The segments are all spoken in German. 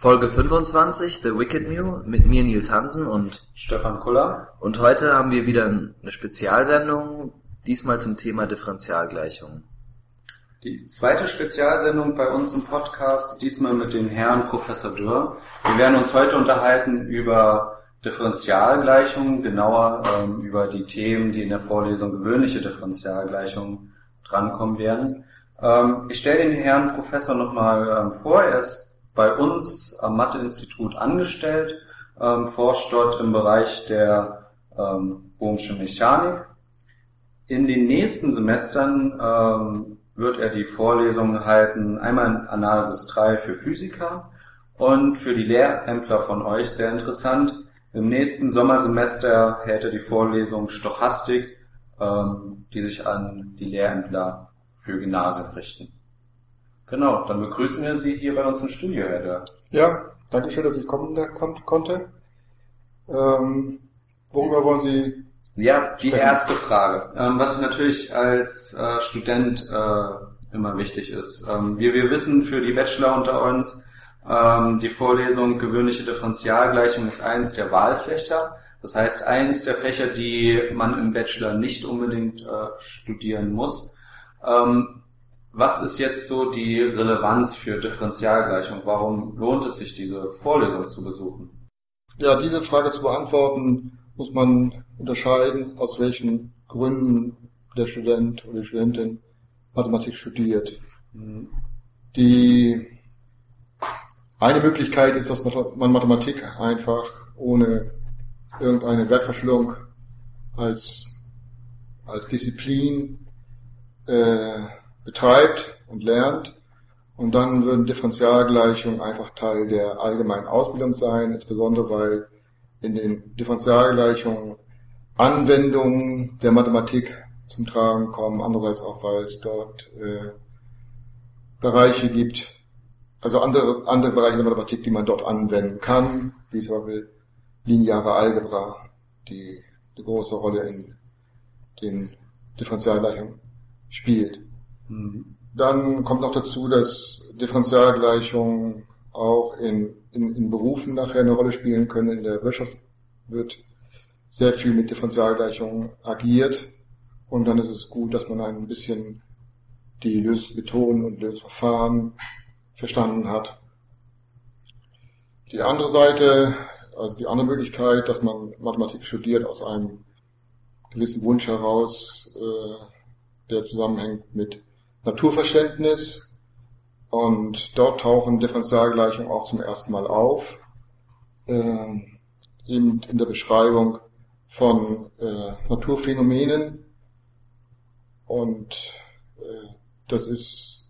Folge 25, The Wicked Mew, mit mir Nils Hansen und Stefan Kuller. Und heute haben wir wieder eine Spezialsendung, diesmal zum Thema Differentialgleichungen. Die zweite Spezialsendung bei uns im Podcast, diesmal mit dem Herrn Professor Dürr. Wir werden uns heute unterhalten über Differentialgleichungen, genauer ähm, über die Themen, die in der Vorlesung gewöhnliche Differentialgleichungen drankommen werden. Ähm, ich stelle den Herrn Professor nochmal ähm, vor. Er ist bei uns am Mathe-Institut angestellt, ähm, forscht dort im Bereich der ähm, Bohmschen Mechanik. In den nächsten Semestern ähm, wird er die Vorlesungen halten, einmal in Analysis 3 für Physiker und für die Lehrämtler von euch sehr interessant. Im nächsten Sommersemester hält er die Vorlesung Stochastik, ähm, die sich an die Lehrämtler für Gymnasien richten. Genau, dann begrüßen wir Sie hier bei uns im Studio, Herr Dörr. Ja, danke schön, dass ich kommen kon konnte. Ähm, worüber wollen Sie? Ja, die sprechen? erste Frage. Ähm, was natürlich als äh, Student äh, immer wichtig ist. Ähm, wir, wir wissen für die Bachelor unter uns, ähm, die Vorlesung gewöhnliche Differentialgleichung ist eins der Wahlfächer. Das heißt, eins der Fächer, die man im Bachelor nicht unbedingt äh, studieren muss. Ähm, was ist jetzt so die Relevanz für Differentialgleichung? Warum lohnt es sich, diese Vorlesung zu besuchen? Ja, diese Frage zu beantworten, muss man unterscheiden, aus welchen Gründen der Student oder die Studentin Mathematik studiert. Mhm. Die eine Möglichkeit ist, dass man Mathematik einfach ohne irgendeine Wertverschwörung als, als Disziplin äh, betreibt und lernt. Und dann würden Differentialgleichungen einfach Teil der allgemeinen Ausbildung sein, insbesondere weil in den Differentialgleichungen Anwendungen der Mathematik zum Tragen kommen, andererseits auch, weil es dort äh, Bereiche gibt, also andere, andere Bereiche der Mathematik, die man dort anwenden kann, wie zum Beispiel lineare Algebra, die eine große Rolle in den Differentialgleichungen spielt. Dann kommt noch dazu, dass Differentialgleichungen auch in, in, in Berufen nachher eine Rolle spielen können. In der Wirtschaft wird sehr viel mit Differentialgleichungen agiert. Und dann ist es gut, dass man ein bisschen die Lösungsmethoden und Lösungsverfahren verstanden hat. Die andere Seite, also die andere Möglichkeit, dass man Mathematik studiert aus einem gewissen Wunsch heraus, äh, der zusammenhängt mit Naturverständnis und dort tauchen Differentialgleichungen auch zum ersten Mal auf, äh, eben in der Beschreibung von äh, Naturphänomenen. Und äh, das ist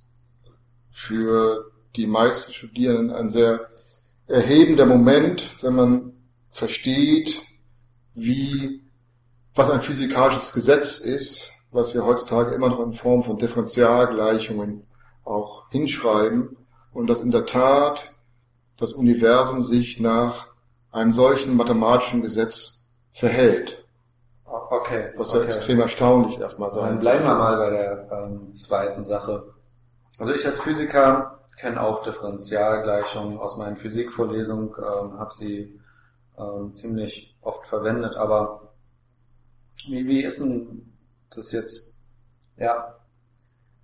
für die meisten Studierenden ein sehr erhebender Moment, wenn man versteht, wie was ein physikalisches Gesetz ist was wir heutzutage immer noch in Form von Differentialgleichungen auch hinschreiben und dass in der Tat das Universum sich nach einem solchen mathematischen Gesetz verhält. Okay. Was ja extrem erstaunlich erstmal sein. Dann bleiben wir mal bei der ähm, zweiten Sache. Also ich als Physiker kenne auch Differentialgleichungen aus meinen Physikvorlesungen, ähm, habe sie ähm, ziemlich oft verwendet, aber wie, wie ist denn das jetzt, ja,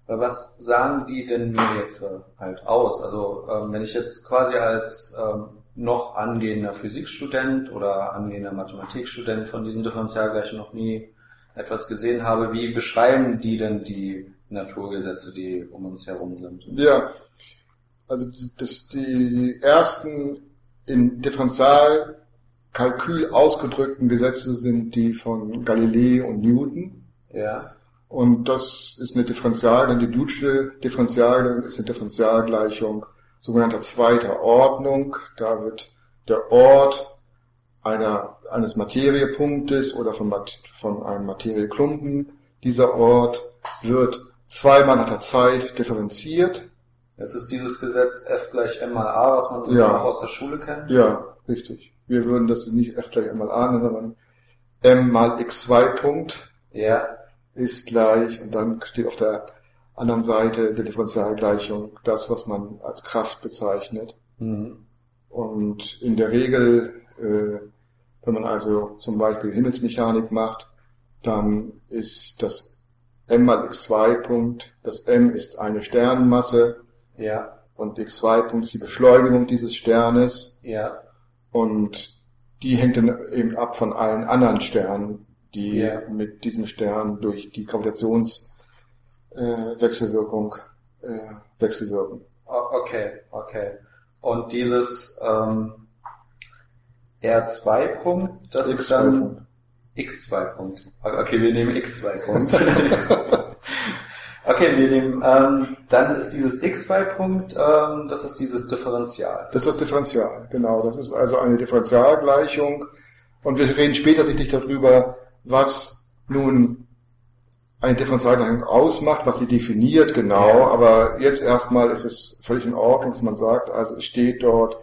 was sagen die denn mir jetzt äh, halt aus? Also ähm, wenn ich jetzt quasi als ähm, noch angehender Physikstudent oder angehender Mathematikstudent von diesen Differentialgleichen noch nie etwas gesehen habe, wie beschreiben die denn die Naturgesetze, die um uns herum sind? Ja, also das, die ersten in Differentialkalkül ausgedrückten Gesetze sind die von Galilei und Newton. Ja. Und das ist eine Differential, denn die Dutzsche Differentialgleichung ist eine Differentialgleichung sogenannter zweiter Ordnung. Da wird der Ort einer, eines Materiepunktes oder von, von einem Materieklumpen, dieser Ort wird zweimal nach der Zeit differenziert. Es ist dieses Gesetz F gleich M mal A, was man ja. auch aus der Schule kennt. Ja, richtig. Wir würden das nicht F gleich M mal A nennen, sondern M mal X2 Punkt. Ja ist gleich und dann steht auf der anderen Seite der Differentialgleichung das, was man als Kraft bezeichnet. Mhm. Und in der Regel, äh, wenn man also zum Beispiel Himmelsmechanik macht, dann ist das m mal x2 Punkt, das m ist eine Sternenmasse Ja, und x2 Punkt ist die Beschleunigung dieses Sternes ja, und die hängt dann eben ab von allen anderen Sternen, die Ja. mit diesem Stern durch die Gravitationswechselwirkung äh, äh, wechselwirken. Okay, okay. Und dieses ähm, R2-Punkt, das ist X2 dann Punkt. X2-Punkt. Okay, wir nehmen X2-Punkt. okay, wir nehmen, ähm, dann ist dieses X2-Punkt, ähm, das ist dieses Differential. Das ist das Differential, genau. Das ist also eine Differentialgleichung. Und wir reden später sicherlich darüber, was nun eine Differentialgleichung ausmacht, was sie definiert genau. Ja. Aber jetzt erstmal ist es völlig in Ordnung, dass man sagt, also es steht dort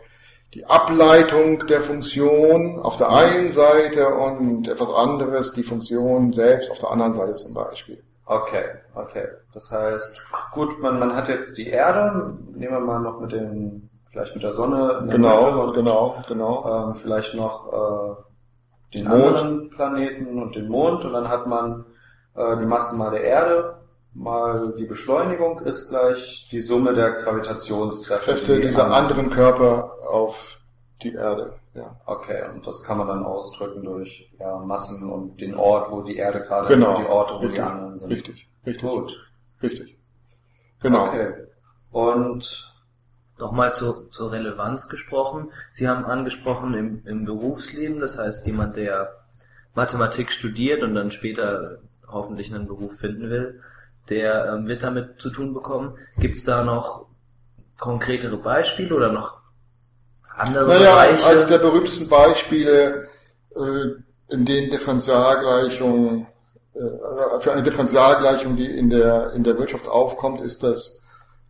die Ableitung der Funktion auf der einen Seite und etwas anderes, die Funktion selbst auf der anderen Seite zum Beispiel. Okay, okay. Das heißt, gut, man, man hat jetzt die Erde, nehmen wir mal noch mit dem, vielleicht mit der Sonne in der Genau, genau, genau. ähm, vielleicht noch äh, den Mond. anderen Planeten und den Mond und dann hat man äh, die Masse mal der Erde, mal die Beschleunigung ist gleich die Summe der Gravitationskräfte. Kräfte die dieser anderen- anderen Körper auf die Erde. Ja. Okay, und das kann man dann ausdrücken durch ja, Massen und den Ort, wo die Erde gerade Genau. ist und die Orte, wo Richtig, die anderen sind. Richtig, richtig, Gut. richtig. Genau. Okay. Und Nochmal zu, zur Relevanz gesprochen. Sie haben angesprochen im, im Berufsleben, das heißt jemand, der Mathematik studiert und dann später hoffentlich einen Beruf finden will, der ähm, wird damit zu tun bekommen. Gibt es da noch konkretere Beispiele oder noch andere Naja, Bereiche? als der berühmtesten Beispiele, äh, in denen Differentialgleichungen, äh, für eine Differentialgleichung, die in der, in der Wirtschaft aufkommt, ist das,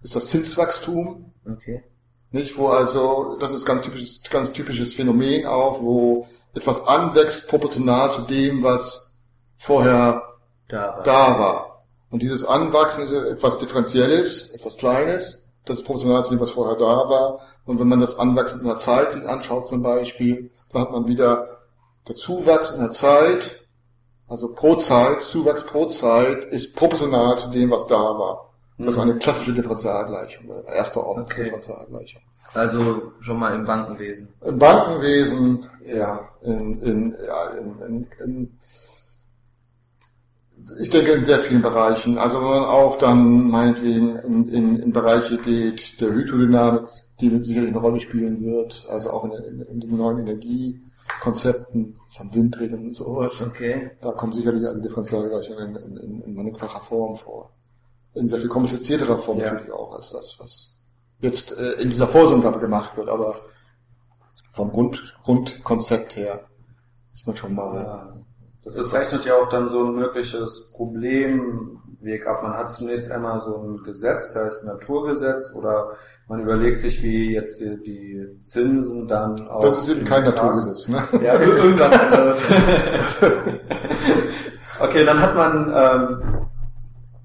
ist das Zinswachstum. Okay. Nicht, wo also, das ist ganz typisches, ganz typisches Phänomen auch, wo etwas anwächst proportional zu dem, was vorher Da war. da war. Und dieses Anwachsen ist etwas Differenzielles, etwas Kleines, das ist proportional zu dem, was vorher da war. Und wenn man das Anwachsen in der Zeit sich anschaut zum Beispiel, dann hat man wieder der Zuwachs in der Zeit, also pro Zeit, Zuwachs pro Zeit ist proportional zu dem, was da war. Das ist eine klassische Differentialgleichung, eine erste Ordnung Okay. Differentialgleichung. Also schon mal im Bankenwesen. Im Bankenwesen, ja, in, in, ja, in, in, in ich denke in sehr vielen Bereichen. Also wenn man auch dann meinetwegen in, in, in Bereiche geht, der Hydrodynamik, die sicherlich eine Rolle spielen wird, also auch in, in, in den neuen Energiekonzepten von Windrädern und sowas. Okay. Da kommen sicherlich also Differentialgleichungen in, in, in mannigfacher Form vor. In sehr viel komplizierterer Form Ja. natürlich auch als das, was jetzt äh, in dieser ich, gemacht wird, aber vom Grund, Grundkonzept her ist man schon mal. Ja. Das zeichnet ja auch dann so ein mögliches Problemweg ab. Man hat zunächst einmal so ein Gesetz, es ein Naturgesetz oder man überlegt sich, wie jetzt die, die Zinsen dann auf Das ist eben kein Betrag- Naturgesetz, ne? Ja, ir- irgendwas anderes. okay, dann hat man ähm,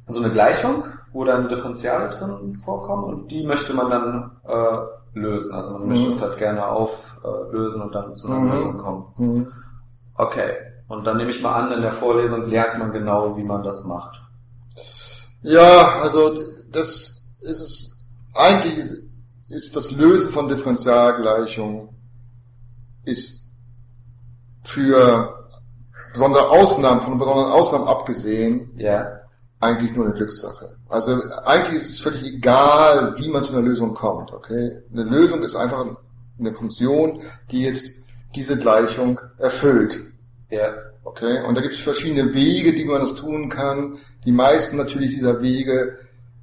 so eine Gleichung, wo dann Differentiale drin vorkommen und die möchte man dann äh, lösen. Also man möchte Mhm. es halt gerne auflösen und dann zu einer Mhm. Lösung kommen. Mhm. Okay. Und dann nehme ich mal an, in der Vorlesung lernt man genau, wie man das macht. Ja, also das ist es. Eigentlich ist, ist das Lösen von Differentialgleichungen ist für besondere Ausnahmen, von besonderen Ausnahmen abgesehen, Ja. Eigentlich nur eine Glückssache. Also eigentlich ist es völlig egal, wie man zu einer Lösung kommt. Okay, eine Lösung ist einfach eine Funktion, die jetzt diese Gleichung erfüllt. Ja. Okay, und da gibt es verschiedene Wege, die man das tun kann. Die meisten natürlich dieser Wege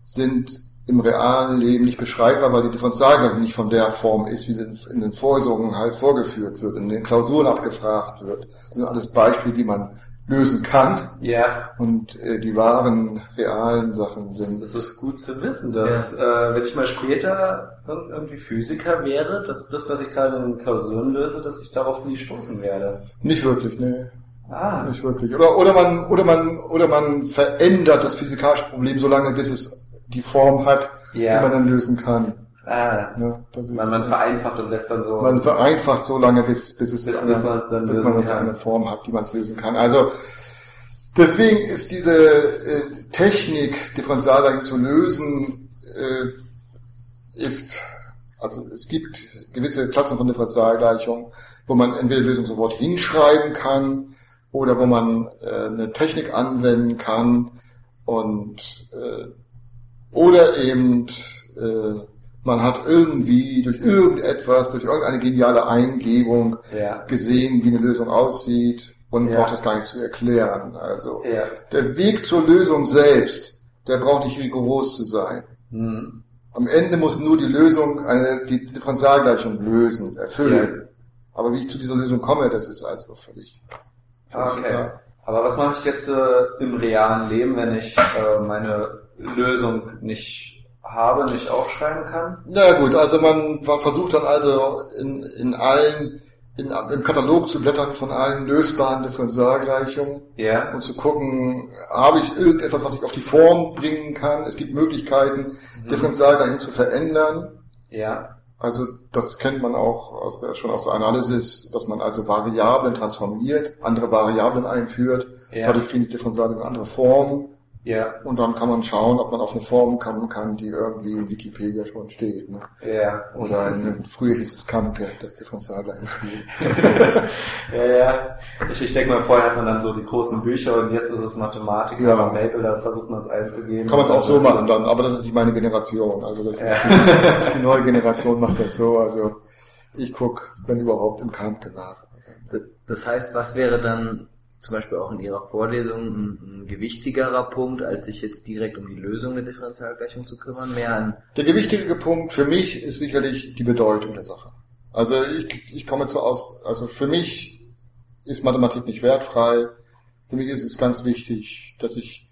sind im realen Leben nicht beschreibbar, weil die Differentialgleichung nicht von der Form ist, wie sie in den Vorlesungen halt vorgeführt wird, in den Klausuren abgefragt wird. Das sind alles Beispiele, die man lösen kann. Ja. Und äh, die wahren, realen Sachen sind. das ist gut zu wissen, dass äh, wenn ich mal später ir- irgendwie Physiker wäre, dass das, was ich gerade in Klausuren löse, dass ich darauf nie stoßen werde. Nicht wirklich, ne. Ah. Nicht wirklich. Oder, oder man, oder man, oder man verändert das physikalische Problem so lange, bis es die Form hat, Ja. die man dann lösen kann. Ah, Ja, das ist, man, man vereinfacht und lässt dann so. man vereinfacht so lange, bis, bis es Bis- eine, bis man es dann bis man es kann. eine Form hat, die man es lösen kann. Also deswegen ist diese äh, Technik, Differentialgleichung zu lösen, äh, ist also es gibt gewisse Klassen von Differentialgleichung, wo man entweder Lösung sofort hinschreiben kann oder wo man äh, eine Technik anwenden kann und äh, oder eben äh, man hat irgendwie durch irgendetwas, durch irgendeine geniale Eingebung ja. gesehen, wie eine Lösung aussieht und Ja. braucht das gar nicht zu erklären. Also Ja. der Weg zur Lösung selbst, der braucht nicht rigoros zu sein. Hm. Am Ende muss nur die Lösung eine, die Differentialgleichung lösen, erfüllen. Aber wie ich zu dieser Lösung komme, das ist also völlig, völlig Okay. egal. Aber was mache ich jetzt äh, im realen Leben, wenn ich äh, meine Lösung nicht habe, nicht aufschreiben kann? Na gut, also man, versucht dann also in, in allen, in, im Katalog zu blättern von allen lösbaren Differentialgleichungen Ja. und zu gucken, habe ich irgendetwas, was ich auf die Form bringen kann. Es gibt Möglichkeiten, Differentialgleichungen zu verändern. Ja. Also das kennt man auch aus der, schon aus der Analysis, dass man also Variablen transformiert, andere Variablen einführt, Ja. dadurch kriegen die Differentiale eine andere Form Ja. und dann kann man schauen, ob man auf eine Form kommen kann, die irgendwie in Wikipedia schon steht. Ne? Ja. Oder in, früher hieß es Kampe, das Differentialgleichungsspiel. Ja, ja. Ich, ich denke mal, vorher hat man dann so die großen Bücher und jetzt ist es Mathematik, Ja. aber Maple, da versucht man es einzugeben. Kann man es auch so machen ist- dann, aber das ist nicht meine Generation. Also das ist Ja. die, die neue Generation macht das so. Also ich guck, wenn überhaupt, im Kampe nach. Das heißt, was wäre dann zum Beispiel auch in Ihrer Vorlesung ein, ein gewichtigerer Punkt, als sich jetzt direkt um die Lösung der Differentialgleichung zu kümmern? Mehr an, Der gewichtige Punkt für mich ist sicherlich die Bedeutung der Sache. Also ich, ich komme zu aus, also für mich ist Mathematik nicht wertfrei. Für mich ist es ganz wichtig, dass ich,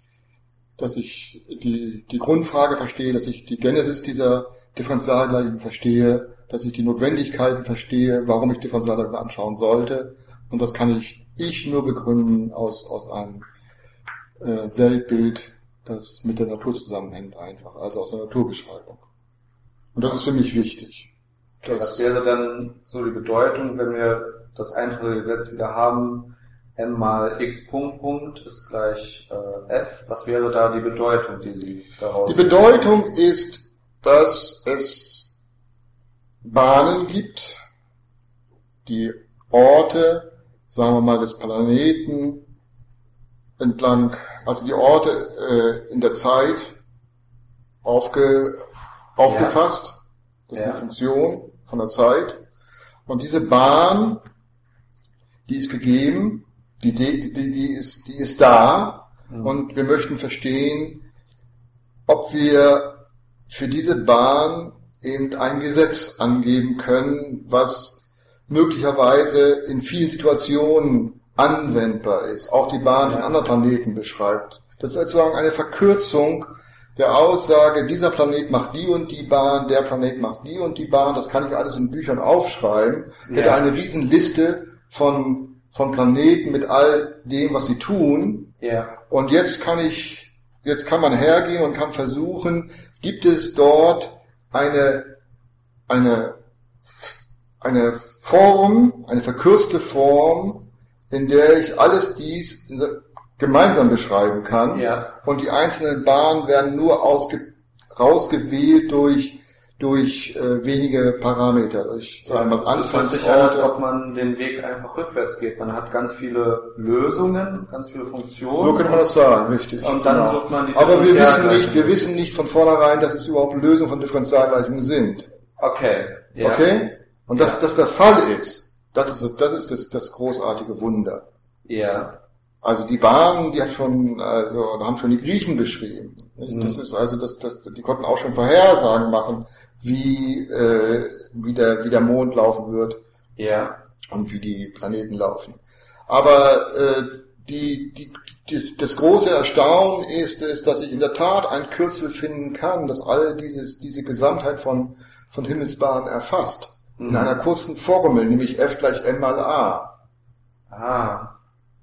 dass ich die, die Grundfrage verstehe, dass ich die Genesis dieser Differentialgleichung verstehe, dass ich die Notwendigkeiten verstehe, warum ich Differentialgleichungen anschauen sollte. Und das kann ich, ich nur begründen aus, aus einem äh, Weltbild, das mit der Natur zusammenhängt einfach, also aus der Naturbeschreibung. Und das ist für mich wichtig. Okay, was wäre dann so die Bedeutung, wenn wir das einfache Gesetz wieder haben, m mal x Punkt Punkt ist gleich äh, f. Was wäre da die Bedeutung, die Sie daraus... Die Bedeutung ist, dass es Bahnen gibt, die Orte, sagen wir mal, des Planeten entlang, also die Orte äh, in der Zeit aufge, aufgefasst. Das ist eine Funktion von der Zeit. Und diese Bahn, die ist gegeben, die, die, die, die, ist, die ist da. Mhm. Und wir möchten verstehen, ob wir für diese Bahn eben ein Gesetz angeben können, was möglicherweise in vielen Situationen anwendbar ist, auch die Bahn von anderen Planeten beschreibt. Das ist sozusagen eine Verkürzung der Aussage, dieser Planet macht die und die Bahn, der Planet macht die und die Bahn, das kann ich alles in Büchern aufschreiben, hätte Ja. eine Riesenliste von, von Planeten mit all dem, was sie tun, Ja, und jetzt kann ich, jetzt kann man hergehen und kann versuchen, gibt es dort eine, eine, eine Form, eine verkürzte Form, in der ich alles dies gemeinsam beschreiben kann. ja, Und die einzelnen Bahnen werden nur ausge, rausgewählt durch, durch äh, wenige Parameter, durch sagen wir mal es fühlt sich an, als ob man den Weg einfach rückwärts geht. Man hat ganz viele Lösungen, ganz viele Funktionen. So könnte man das sagen, richtig. Und dann Genau. sucht man die Aber wir wissen nicht, wir wissen nicht von vornherein, dass es überhaupt Lösungen von Differentialgleichungen sind. Okay. Ja. Okay? Und dass Ja. das der Fall ist, das ist, das, ist das, das großartige Wunder. Ja. Also die Bahnen, die hat schon, also haben schon die Griechen beschrieben. Mhm. Das ist also, das, das, die konnten auch schon Vorhersagen machen, wie, äh, wie, der, wie der Mond laufen wird Ja. und wie die Planeten laufen. Aber äh, die, die, die, das große Erstaunen ist es, dass ich in der Tat ein Kürzel finden kann, das all dieses, diese Gesamtheit von, von Himmelsbahnen erfasst. In einer kurzen Formel, nämlich F gleich M mal A. Ah.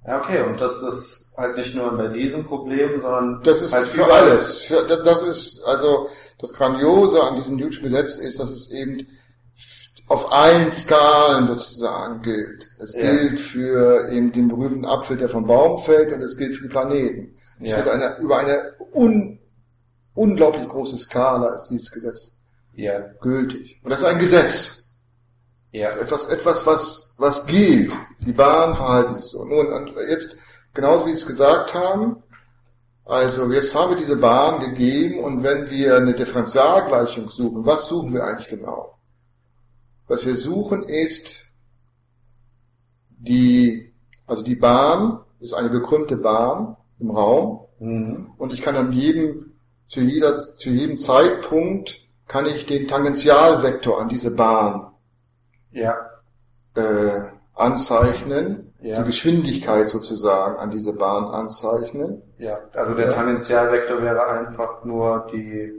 Ja, okay. Und das ist halt nicht nur bei diesem Problem, sondern Das ist halt für alles. Für, das ist, also, das Grandiose an diesem Newton'schen Gesetz ist, dass es eben auf allen Skalen sozusagen gilt. Es Ja. gilt für eben den berühmten Apfel, der vom Baum fällt, und es gilt für die Planeten. Es Ja. gilt eine, über eine un, unglaublich große Skala ist dieses Gesetz Ja. gültig. Und das ist ein Gesetz. Ja. Ist etwas, etwas, was, was gilt. Die Bahn verhalten sich so. Nun, und jetzt, genauso wie Sie es gesagt haben, also jetzt haben wir diese Bahn gegeben und wenn wir eine Differentialgleichung suchen, was suchen wir eigentlich genau? Was wir suchen ist die, also die Bahn ist eine gekrümmte Bahn im Raum Mhm. und ich kann an jedem, zu jeder, zu jedem Zeitpunkt kann ich den Tangentialvektor an diese Bahn Ja. äh, anzeichnen, Ja. die Geschwindigkeit sozusagen an diese Bahn anzeichnen. Ja. Also der. Tangentialvektor wäre einfach nur die,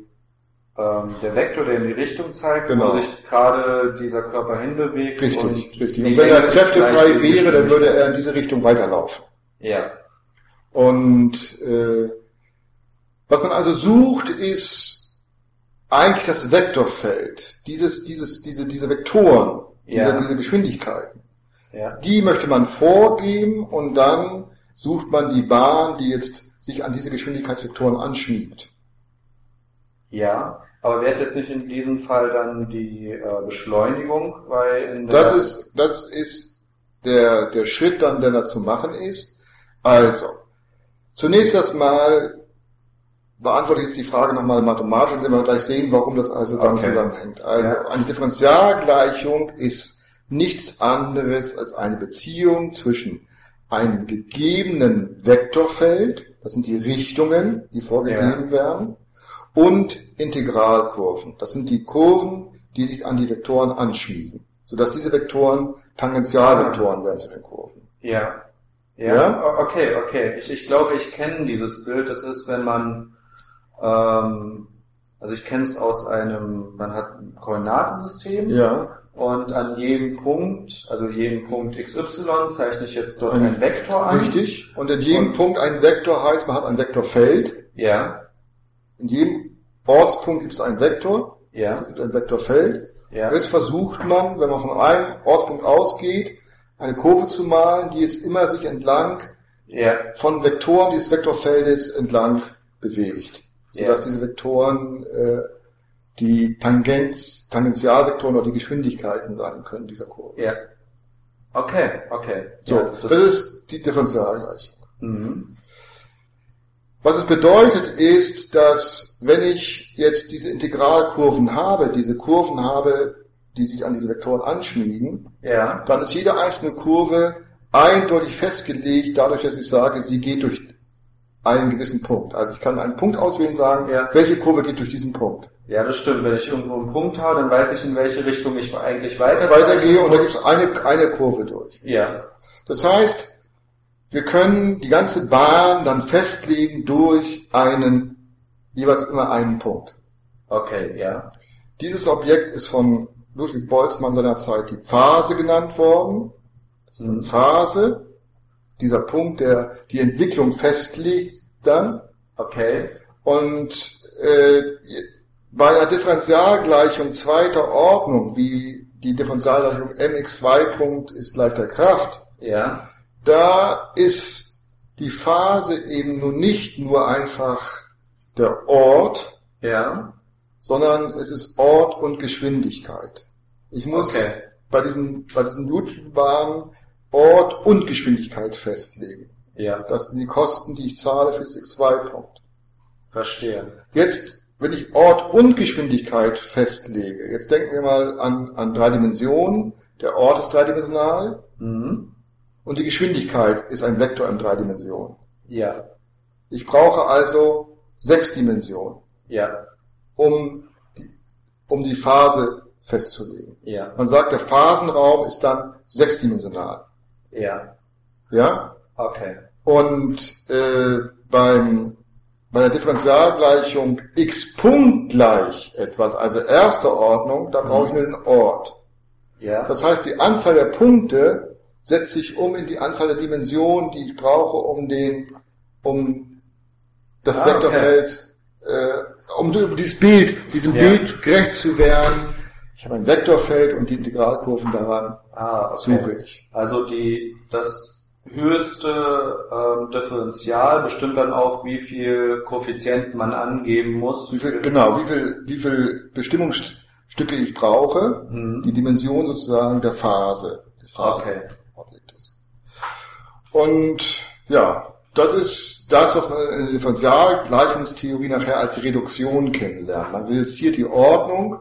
ähm, der Vektor, der in die Richtung zeigt, Genau. wo sich gerade dieser Körper hinbewegt. Richtig, und richtig. Und wenn er kräftefrei wäre, dann würde er in diese Richtung weiterlaufen. Ja. Und äh, was man also sucht, ist eigentlich das Vektorfeld, dieses, dieses, diese, diese Vektoren, Ja. diese, diese Geschwindigkeiten. Ja. Die möchte man vorgeben und dann sucht man die Bahn, die jetzt sich an diese Geschwindigkeitsvektoren anschmiegt. Ja. Aber wäre es jetzt nicht in diesem Fall dann die äh, Beschleunigung, weil in der Das ist, das ist der, der Schritt dann, der da zu machen ist. Also, zunächst erstmal beantworte ich jetzt die Frage nochmal mathematisch und dann werden wir gleich sehen, warum das also Okay. zusammenhängt. Also, Ja. eine Differentialgleichung ist nichts anderes als eine Beziehung zwischen einem gegebenen Vektorfeld, das sind die Richtungen, die vorgegeben werden, und Integralkurven. Das sind die Kurven, die sich an die Vektoren anschmiegen, sodass diese Vektoren Tangentialvektoren werden zu den Kurven. Ja. Ja, Ja? okay, okay. Ich, ich glaube, ich kenne dieses Bild. Das ist, wenn man, ähm, also ich kenne es aus einem, man hat ein Koordinatensystem Ja, und an jedem Punkt, also jedem Punkt XY zeichne ich jetzt dort Ein- einen Vektor an. richtig. Und in jedem Und- Punkt ein Vektor heißt, man hat ein Vektorfeld. Ja, In jedem Ortspunkt gibt es einen Vektor. Es ja, gibt ein Vektorfeld. ja, Jetzt versucht man, wenn man von einem Ortspunkt ausgeht, eine Kurve zu malen, die jetzt immer sich entlang ja, von Vektoren dieses Vektorfeldes entlang bewegt. Sodass Ja. diese Vektoren äh, die Tangenz, Tangentialvektoren oder die Geschwindigkeiten sein können dieser Kurve. ja. Okay, okay. So, ja, das, ist die Differentialgleichung. mhm. Was es bedeutet ist, dass wenn ich jetzt diese Integralkurven habe, diese Kurven habe, die sich an diese Vektoren anschmiegen, Ja, dann ist jede einzelne Kurve eindeutig festgelegt, dadurch, dass ich sage, sie geht durch einen gewissen Punkt. Also ich kann einen Punkt auswählen und sagen, Ja. welche Kurve geht durch diesen Punkt. ja, das stimmt. Wenn ich irgendwo einen Punkt habe, dann weiß ich, in welche Richtung ich eigentlich weiter Weitergehe und da gibt es eine, eine Kurve durch. Ja, Das heißt, wir können die ganze Bahn dann festlegen durch einen, jeweils immer einen Punkt. okay, ja, Dieses Objekt ist von Ludwig Boltzmann seinerzeit die Phase genannt worden. Das ist eine Mhm. Phase. Dieser Punkt, der die Entwicklung festlegt dann. okay, Und äh, bei einer Differentialgleichung zweiter Ordnung, wie die Differentialgleichung mx2 Punkt ist gleich der Kraft, ja, da ist die Phase eben nun nicht nur einfach der Ort, ja, sondern es ist Ort und Geschwindigkeit. Ich muss Okay. bei diesen, bei diesen Newtonbahnen Ort und Geschwindigkeit festlegen. ja, Das sind die Kosten, die ich zahle für das X2-Punkt. verstehe. Jetzt, wenn ich Ort und Geschwindigkeit festlege, jetzt denken wir mal an, an drei Dimensionen. Der Ort ist dreidimensional Mhm. und die Geschwindigkeit ist ein Vektor in drei Dimensionen. Ja, Ich brauche also sechs Dimensionen, ja, um die, um die Phase festzulegen. ja, Man sagt, der Phasenraum ist dann sechsdimensional. Ja, Ja? okay, Und äh, beim, bei der Differentialgleichung x Punkt gleich etwas, also erster Ordnung, da brauche ich nur den Ort. ja, Das heißt, die Anzahl der Punkte setzt sich um in die Anzahl der Dimensionen, die ich brauche, um den, um das Ah, Vektorfeld äh, um dieses Bild, diesem Ja. Bild gerecht zu werden, ich habe ein Vektorfeld und die Integralkurven daran Ah, suche ich. Also die das höchste ähm, Differential bestimmt dann auch, wie viel Koeffizienten man angeben muss. Wie viel, genau, wie viel, wie viel Bestimmungsstücke ich brauche, Mhm. die Dimension sozusagen der Phase, des Okay. Phasenobjektes. Und ja, das ist das, was man in der Differentialgleichungstheorie nachher als Reduktion kennenlernt. Man reduziert die Ordnung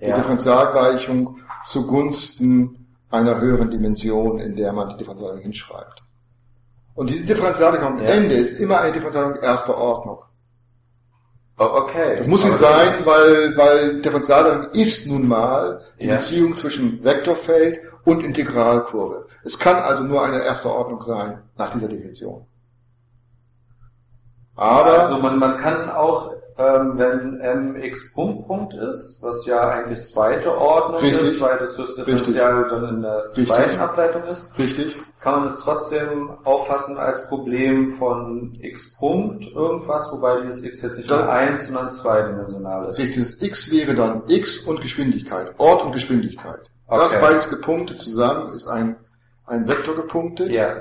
der Ja. Differentialgleichung zugunsten einer höheren Dimension, in der man die Differentialgleichung hinschreibt. Und diese Differentialgleichung am Ja. Ende ist immer eine Differentialgleichung erster Ordnung. Oh, okay. Das muss nicht sein, weil, weil Differentialgleichung ist nun mal die Ja. Beziehung zwischen Vektorfeld und Integralkurve. Es kann also nur eine erste Ordnung sein nach dieser Definition. Aber also man, man kann auch, ähm, wenn mx Punkt Punkt ist, was ja eigentlich zweite Ordnung Richtig. ist, weil das höchste Differential dann in der Richtig. zweiten Ableitung ist, richtig, kann man es trotzdem auffassen als Problem von x Punkt irgendwas, wobei dieses x jetzt nicht Dann- mehr eins, sondern zweidimensional ist. richtig. Das x wäre dann x und Geschwindigkeit, Ort und Geschwindigkeit. Das Okay. beides gepunktet zusammen ist ein, ein Vektor gepunktet. Ja.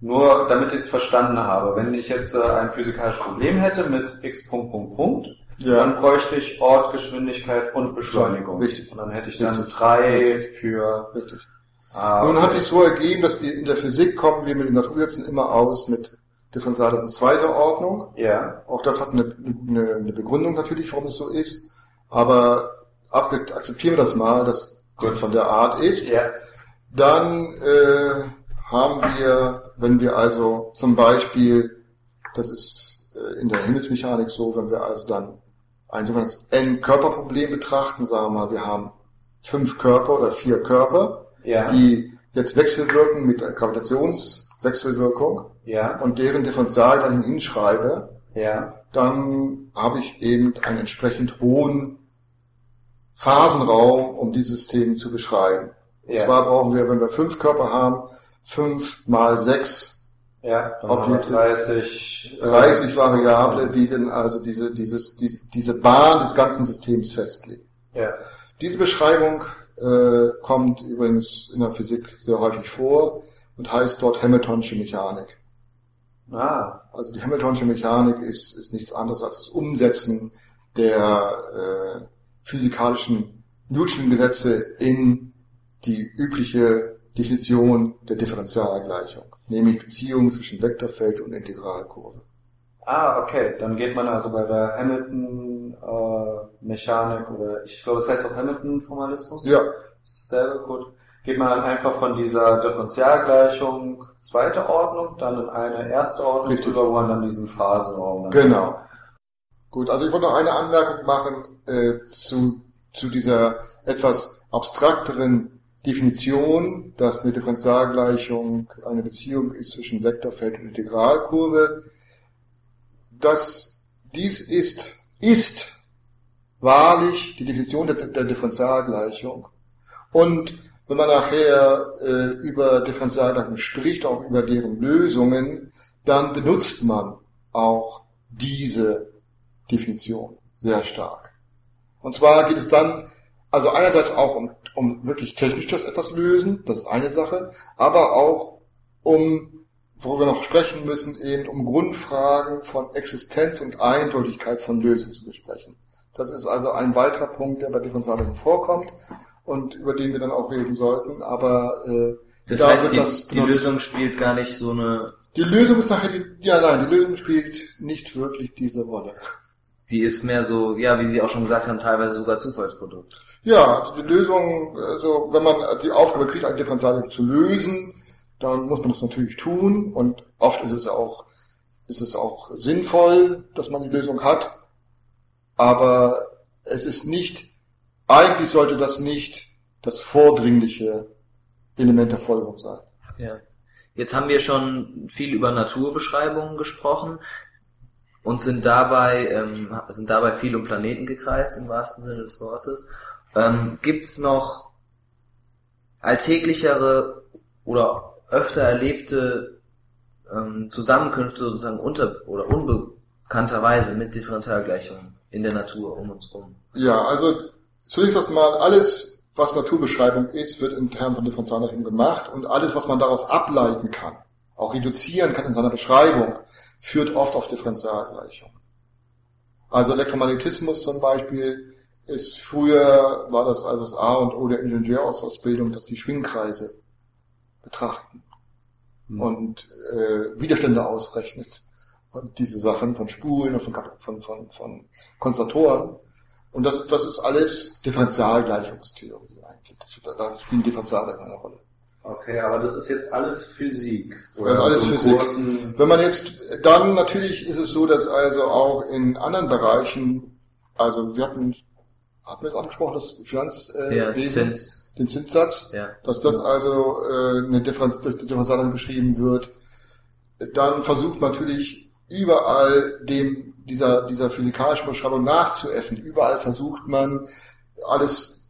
Nur damit ich es verstanden habe, wenn ich jetzt äh, ein physikalisches Problem hätte mit x Punkt Punkt Punkt, dann Ja, bräuchte ich Ort, Geschwindigkeit und Beschleunigung. Richtig. Und dann hätte ich dann Richtig. drei Richtig. für richtig. Ah, Nun hat okay. sich so ergeben, dass die, in der Physik kommen wir mit den Naturgesetzen immer aus mit Differentialgleichung zweiter Ordnung. Ja, Auch das hat eine, eine, eine Begründung natürlich, warum es so ist. Aber ab, akzeptieren wir das mal, dass das von der Art ist. ja, Dann äh, haben wir, wenn wir also zum Beispiel, das ist äh, in der Himmelsmechanik so, wenn wir also dann ein sogenanntes N-Körperproblem betrachten, sagen wir mal, wir haben fünf Körper oder vier Körper, ja, die jetzt wechselwirken mit der Gravitationswechselwirkung ja, und deren Differentialgleichung hinschreibe, ja, dann habe ich eben einen entsprechend hohen Phasenraum, um dieses System zu beschreiben. Und zwar brauchen wir, wenn wir fünf Körper haben, fünf mal sechs, ja, Objekte. 30, äh, 30 Variable, die dann also diese, dieses, diese, diese Bahn des ganzen Systems festlegen. Ja, Diese Beschreibung äh, kommt übrigens in der Physik sehr häufig vor und heißt dort Hamiltonsche Mechanik. ah, Also die Hamiltonsche Mechanik ist, ist nichts anderes als das Umsetzen der äh, physikalischen Newtonschen Gesetze in die übliche Definition der Differentialgleichung, nämlich Beziehung zwischen Vektorfeld und Integralkurve. ah, okay, dann geht man also bei der Hamilton-Mechanik oder ich glaube, es heißt auch Hamilton-Formalismus. Ja, Sehr gut. Geht man dann einfach von dieser Differentialgleichung zweite Ordnung, dann in eine erste Ordnung Richtig. drüber, wo man dann diesen Phasenraum dann genau. Gut, also ich wollte noch eine Anmerkung machen äh, zu, zu dieser etwas abstrakteren Definition, dass eine Differentialgleichung eine Beziehung ist zwischen Vektorfeld und Integralkurve. Das, dies ist, ist wahrlich die Definition der, der Differentialgleichung. Und wenn man nachher äh, über Differentialgleichungen spricht, auch über deren Lösungen, dann benutzt man auch diese Definition sehr stark. Und zwar geht es dann, also einerseits auch um, um wirklich technisch das etwas lösen, das ist eine Sache, aber auch um, worüber wir noch sprechen müssen, eben um Grundfragen von Existenz und Eindeutigkeit von Lösungen zu besprechen. Das ist also ein weiterer Punkt, der bei Differentialgleichung vorkommt und über den wir dann auch reden sollten, aber äh, Das da heißt, wird die, das die. Lösung spielt gar nicht so eine, Die Lösung ist nachher die, ja nein, die Lösung spielt nicht wirklich diese Rolle. die ist mehr so, ja, wie Sie auch schon gesagt haben, teilweise sogar Zufallsprodukt. Ja, also die Lösung, also wenn man die Aufgabe kriegt, eine Differentialgleichung zu lösen, dann muss man das natürlich tun und oft ist es auch, ist es auch sinnvoll, dass man die Lösung hat, aber es ist nicht, eigentlich sollte das nicht das vordringliche Element der Vorlesung sein. Ja. Jetzt haben wir schon viel über Naturbeschreibungen gesprochen und sind dabei, ähm, sind dabei viel um Planeten gekreist, im wahrsten Sinne des Wortes. Ähm, gibt's noch alltäglichere oder öfter erlebte ähm, Zusammenkünfte sozusagen unter oder unbekannterweise mit Differentialgleichungen? in der Natur um uns rum? Ja, also zunächst erstmal alles, was Naturbeschreibung ist, wird in Termen von Differentialrechnung gemacht und alles, was man daraus ableiten kann, auch reduzieren kann in seiner Beschreibung, führt oft auf Differentialgleichung. Also Elektromagnetismus zum Beispiel ist früher, war das also das A und O der Ingenieursausbildung, dass die Schwingkreise betrachten mhm. und äh, Widerstände ausrechnet und diese Sachen von Spulen und von, von, von, von Konzertoren. Und das, das ist alles Differentialgleichungstheorie eigentlich. Das, da spielen Differentiale eine Rolle. Okay, aber das ist jetzt alles Physik. Oder ist alles Physik. Wenn man jetzt, dann natürlich ist es so, dass also auch in anderen Bereichen, also wir hatten, hatten wir jetzt angesprochen, das Finanzwesen, äh, ja, den Zinssatz, ja. dass das also äh, eine Differenz, durch die Differentialung beschrieben wird, dann versucht man natürlich überall dem dieser, dieser physikalischen Beschreibung nachzuäffen. Überall versucht man alles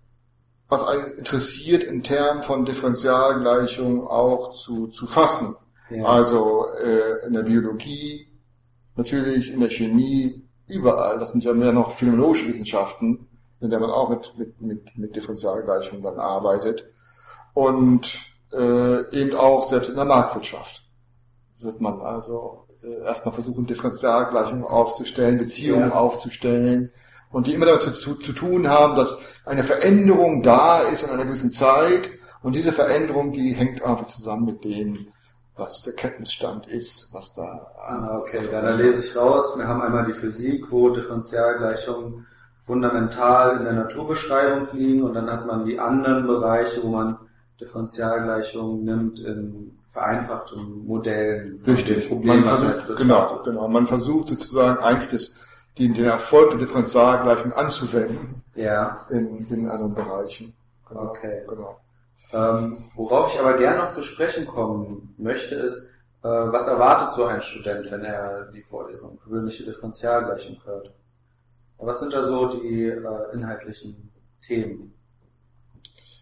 was einen interessiert, in Termen von Differentialgleichung auch zu, zu fassen. Ja. Also äh, in der Biologie, natürlich in der Chemie, überall. Das sind ja mehr noch phänomenologische Wissenschaften, in der man auch mit, mit, mit, mit Differentialgleichung dann arbeitet. Und äh, eben auch selbst in der Marktwirtschaft wird man also äh, erstmal versuchen, Differentialgleichungen aufzustellen, Beziehungen ja. aufzustellen, und die immer damit zu, zu, zu tun haben, dass eine Veränderung da ist in einer gewissen Zeit und diese Veränderung, die hängt einfach zusammen mit dem, was der Kenntnisstand ist, was da. Ah, okay, ja, da lese ich raus. Wir haben einmal die Physik, wo Differentialgleichungen fundamental in der Naturbeschreibung liegen und dann hat man die anderen Bereiche, wo man Differentialgleichungen nimmt in vereinfachten Modellen. Richtig. Problem, man versucht, genau, genau. Man versucht sozusagen eigentlich das die, den Erfolg der Differentialgleichung anzuwenden ja. in, in anderen Bereichen. Genau, okay. Genau. Ähm, worauf ich aber gerne noch zu sprechen kommen möchte, ist, äh, was erwartet so ein Student, wenn er die Vorlesung gewöhnliche Differentialgleichung hört? Was sind da so die äh, inhaltlichen Themen?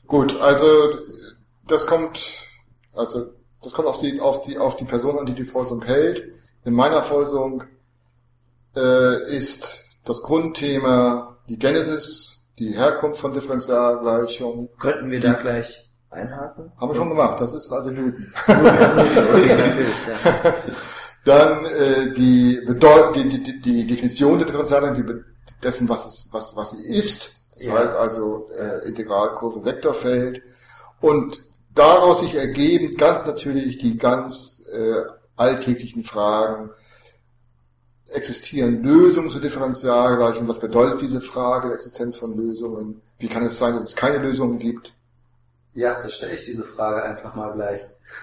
Gut, also das kommt, also das kommt auf die auf die auf die Person an, die die Vorlesung hält. In meiner Vorlesung äh, ist das Grundthema die Genesis, die Herkunft von Differentialgleichung. Könnten wir da gleich einhaken? Haben wir schon gemacht, das ist also Newton. okay, natürlich, ja. Dann äh, die, die, die, die Definition der Differentialgleichung, die dessen, was, es, was, was sie ist. Das ja. heißt also äh, Integralkurve, Vektorfeld. Und daraus sich ergeben ganz natürlich die ganz äh, alltäglichen Fragen, existieren Lösungen zur Differentialgleichung? Was bedeutet diese Frage der Existenz von Lösungen? Wie kann es sein, dass es keine Lösungen gibt? Ja, da stelle ich diese Frage einfach mal gleich.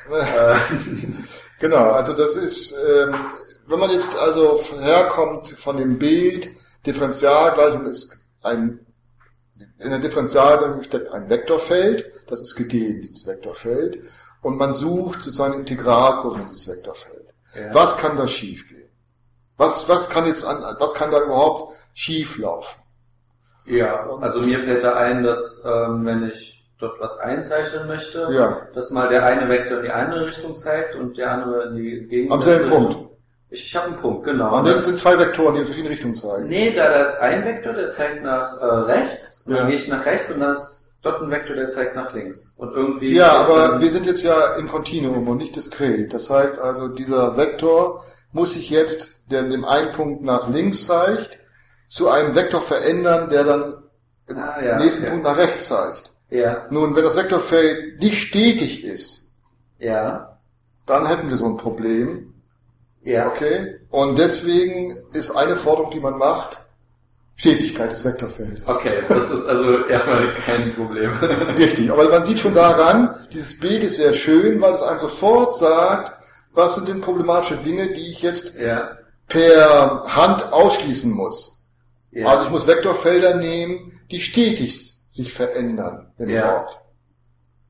genau, also das ist, ähm, wenn man jetzt also herkommt von dem Bild, Differentialgleichung ist ein, in der Differentialgleichung steckt ein Vektorfeld, das ist gegeben, dieses Vektorfeld, und man sucht sozusagen Integralkurven in dieses Vektorfeld. Ja. Was kann da schiefgehen? Was, was kann jetzt an, was kann da überhaupt schief laufen? Ja, also mir fällt da ein, dass ähm, wenn ich dort was einzeichnen möchte, ja. dass mal der eine Vektor in die eine Richtung zeigt und der andere in die Gegensätze. Am selben Punkt. Ich, ich habe einen Punkt, genau. An dem sind zwei Vektoren, die in verschiedene Richtungen zeigen. Nee, da, da ist ein Vektor, der zeigt nach äh, rechts, ja. dann gehe ich nach rechts und dann ist dort ein Vektor, der zeigt nach links. Und irgendwie. Ja, aber wir sind jetzt ja im Kontinuum und nicht diskret. Das heißt also, dieser Vektor muss sich jetzt der in dem einen Punkt nach links zeigt, zu einem Vektor verändern, der dann im ah, ja, nächsten okay. Punkt nach rechts zeigt. Ja. Nun, wenn das Vektorfeld nicht stetig ist, ja. dann hätten wir so ein Problem. Ja. Okay? Und deswegen ist eine Forderung, die man macht, Stetigkeit des Vektorfeldes. Okay, das ist also erstmal kein Problem. Richtig, aber man sieht schon daran, dieses Bild ist sehr schön, weil es einem sofort sagt, was sind denn problematische Dinge, die ich jetzt ja per Hand ausschließen muss. Ja. Also ich muss Vektorfelder nehmen, die stetig sich verändern, wenn ja. überhaupt.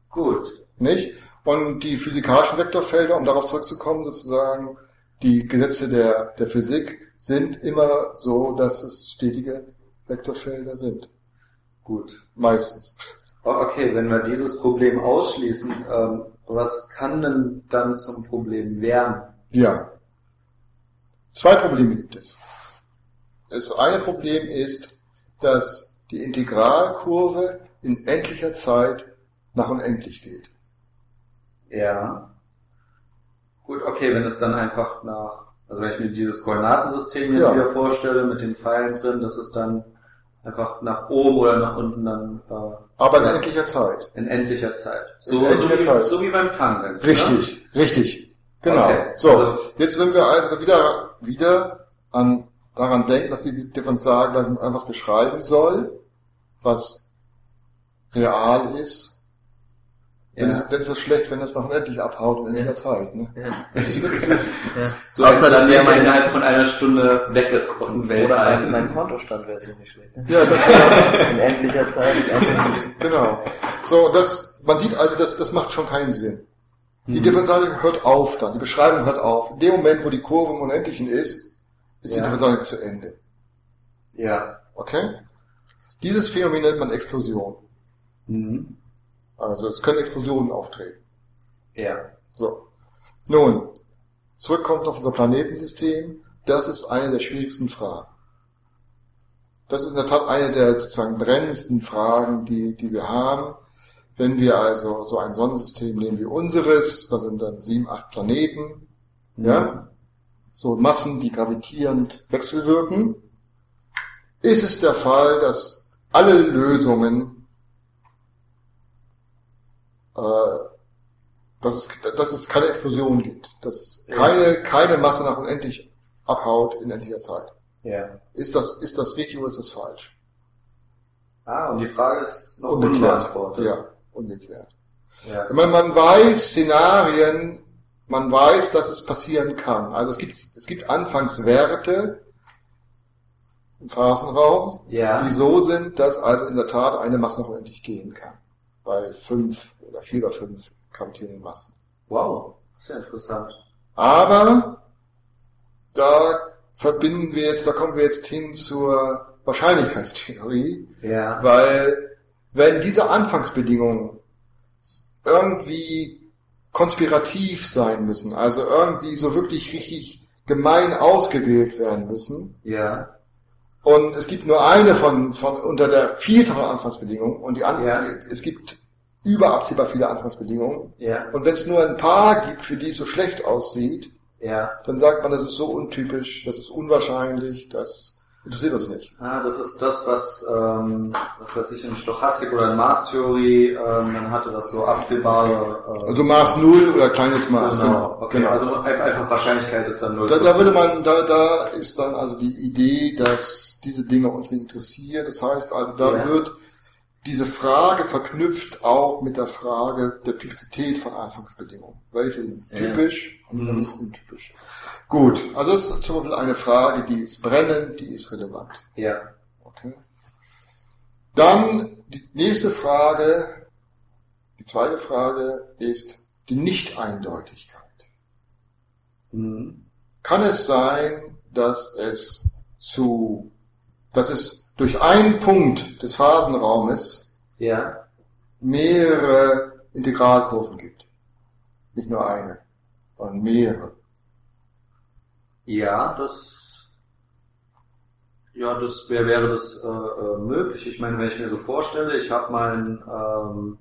Gut. Nicht? Und die physikalischen Vektorfelder, um darauf zurückzukommen, sozusagen, die Gesetze der, der Physik sind immer so, dass es stetige Vektorfelder sind. Gut. Meistens. Oh, okay, wenn wir dieses Problem ausschließen, ähm, was kann denn dann zum Problem werden? Ja, Zwei Probleme gibt es. Das eine Problem ist, dass die Integralkurve in endlicher Zeit nach unendlich geht. Ja. Gut, okay, wenn es dann einfach nach, also wenn ich mir dieses Koordinatensystem jetzt Ja. wieder vorstelle mit den Pfeilen drin, dass es dann einfach nach oben oder nach unten dann äh, Aber in Ja. endlicher Zeit. in endlicher Zeit. So, In so, endlicher wie, Zeit. so wie beim Tangens. Ne? Richtig, richtig. Genau. Okay, So, also- jetzt wenn wir also wieder, wieder an, daran denken, dass die Differentialgleichung einfach beschreiben soll, was real ist, dann, Ja. ist, dann ist es schlecht, wenn das noch unendlich abhaut in endlicher Zeit. Ne? Ja. Das ist wirklich das, Ja. So, Außer, dass das wäre der innerhalb von einer Stunde weg ist aus dem oder Weltall. mein, mein Kontostand wäre so nicht schlecht. Ne? ja, das wäre In endlicher Zeit. Genau. So, das, man sieht also, das, das macht schon keinen Sinn. Die Mhm. Differentialgleichung hört auf dann, die Beschreibung hört auf. In dem Moment, wo die Kurve im Unendlichen ist, ist die Ja. Differentialgleichung zu Ende. Ja. Okay? Dieses Phänomen nennt man Explosion. Mhm. Also es können Explosionen auftreten. Ja. So. Nun, zurückkommt auf unser Planetensystem. Das ist eine der schwierigsten Fragen. Das ist in der Tat eine der sozusagen brennendsten Fragen, die, die wir haben. Wenn wir also so ein Sonnensystem nehmen wie unseres, da sind dann sieben, acht Planeten, ja, so Massen, die gravitierend wechselwirken, ist es der Fall, dass alle Lösungen äh, dass es, dass es keine Explosion gibt, dass keine, keine Masse nach unendlich abhaut in endlicher Zeit. Ja. Ist das, ist das richtig oder ist das falsch? Ah, und die Frage ist noch Ungeklärt. unbeantwortet. Ja, ungeklärt. ja. Ich meine, man weiß Szenarien, man weiß, dass es passieren kann. Also es gibt, es gibt Anfangswerte im Phasenraum, Ja. die so sind, dass also in der Tat eine Masse nach unendlich gehen kann. Bei fünf oder vier oder fünf gravitierenden Massen. Wow. Ja interessant. Aber da verbinden wir jetzt, da kommen wir jetzt hin zur Wahrscheinlichkeitstheorie, Ja. weil wenn diese Anfangsbedingungen irgendwie konspirativ sein müssen, also irgendwie so wirklich richtig gemein ausgewählt werden müssen, Ja. Und es gibt nur eine von, von unter der Vielzahl von Anfangsbedingungen und die an, Ja. es gibt überabsehbar viele Anfangsbedingungen. Ja. Und wenn es nur ein paar gibt, für die es so schlecht aussieht, Ja. dann sagt man, das ist so untypisch, das ist unwahrscheinlich, das interessiert uns nicht. Ah, das ist das, was, ähm, was weiß ich, in Stochastik oder in Maßtheorie, ähm, man hatte das so absehbare, äh, Also Maß Null oder kleines Maß. genau. Okay, genau. also ein- einfach Wahrscheinlichkeit ist dann null. da, da würde man, da, da ist dann also die Idee, dass diese Dinge uns nicht interessieren. Das heißt also, da Ja. wird diese Frage verknüpft auch mit der Frage der Typizität von Anfangsbedingungen. Welche sind Ja. typisch und Mhm. was ist untypisch. Gut, also das ist zum Beispiel eine Frage, die ist brennend, die ist relevant. Ja. Okay. Dann die nächste Frage, die zweite Frage ist die Nicht-Eindeutigkeit. Mhm. Kann es sein, dass es zu, dass es durch einen Punkt des Phasenraumes Ja. mehrere Integralkurven gibt? Nicht nur eine, sondern mehrere. Ja, das, ja, das wäre wäre das äh, äh, möglich. Ich meine, wenn ich mir so vorstelle, ich habe mein, ähm,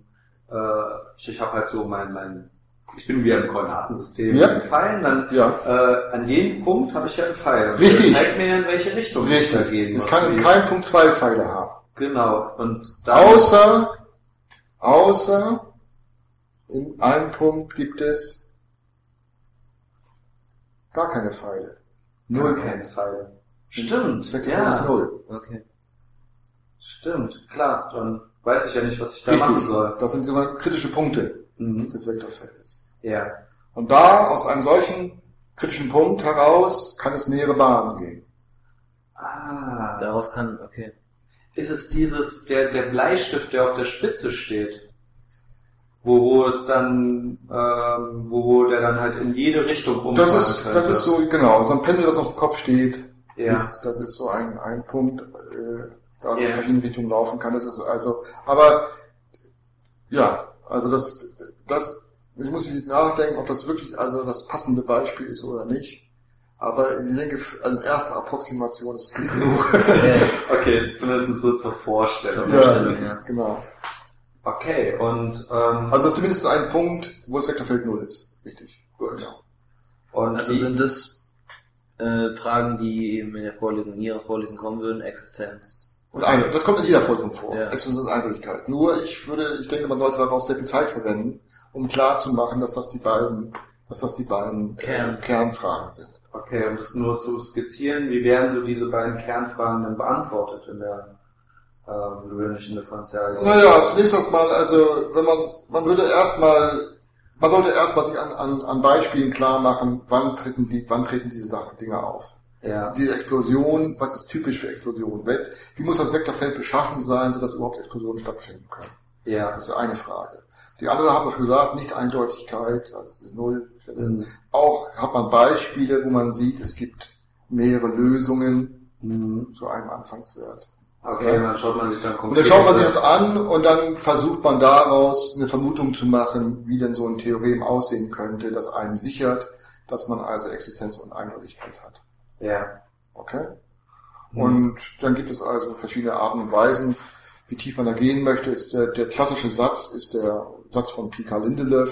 äh, ich, ich habe halt so mein, mein, ich bin wie ein Koordinatensystem Ja. mit den Pfeilen, dann Ja, äh, an jedem Punkt habe ich ja einen Pfeil. Richtig. Der zeigt mir ja, in welche Richtung ich da richtig. gehen Es muss. kann in keinem Punkt zwei Pfeile haben. Genau. Und Außer, außer in einem Punkt gibt es gar keine Pfeile. null keine Pfeile. Stimmt. Vektor von ist Ja. null. Okay. Stimmt. Klar. Dann weiß ich ja nicht, was ich da machen Richtig. soll. Das sind sogar kritische Punkte Mhm. des Vektorfeldes. Ja. Und da, aus einem solchen kritischen Punkt heraus, kann es mehrere Bahnen geben. Ah. Daraus kann, okay. ist es dieses, der, der Bleistift, der auf der Spitze steht. Wo, wo es dann, ähm, wo, wo der dann halt in jede Richtung Das umfahren ist, könnte. das ist so, genau, so ein Pendel, das auf dem Kopf steht, Ja. ist, das ist so ein, ein Punkt, äh, da es Ja. in verschiedene Richtungen laufen kann. Das ist also, aber, ja, also das, das, ich muss nicht nachdenken, ob das wirklich, also das passende Beispiel ist oder nicht. Aber ich denke, eine erste Approximation ist gut genug. okay, zumindest so zur Vorstellung. Zur Vorstellung, ja. Genau. Okay, und ähm, Also zumindest ein Punkt, wo das Vektorfeld null ist. Richtig. gut. Ja. Und Also sind das äh, Fragen, die eben in der Vorlesung, in Ihrer Vorlesung kommen würden, Existenz. Und ein, das kommt in jeder Vorlesung vor. Ja. Existenz und Eindeutigkeit. Nur ich würde, ich denke, man sollte darauf sehr viel Zeit verwenden, um klar zu machen, dass das die beiden, dass das die beiden Kern. Äh, Kernfragen sind. Okay, um das nur zu skizzieren, wie werden so diese beiden Kernfragen dann beantwortet in der ähm, gewöhnlichen Differentialgleichung? Naja, zunächst erstmal, also wenn man, man würde erstmal, man sollte erstmal sich an, an, an Beispielen klar machen, wann treten die, wann treten diese Sachen, Dinge auf. Ja, Diese Explosion, was ist typisch für Explosionen? Wie muss das Vektorfeld beschaffen sein, sodass überhaupt Explosionen stattfinden können? ja. Das ist eine Frage. Die andere haben wir schon gesagt, Nicht-Eindeutigkeit, also die Nullstelle. Mhm. Auch hat man Beispiele, wo man sieht, es gibt mehrere Lösungen Mhm. zu einem Anfangswert. Okay, dann schaut man sich dann Und konkret dann schaut man sich das an und dann versucht man daraus eine Vermutung zu machen, wie denn so ein Theorem aussehen könnte, das einem sichert, dass man also Existenz und Eindeutigkeit hat. Ja. Okay? Mhm. Und dann gibt es also verschiedene Arten und Weisen, wie tief man da gehen möchte. Ist der, der klassische Satz ist der Satz von Pika Lindelöw,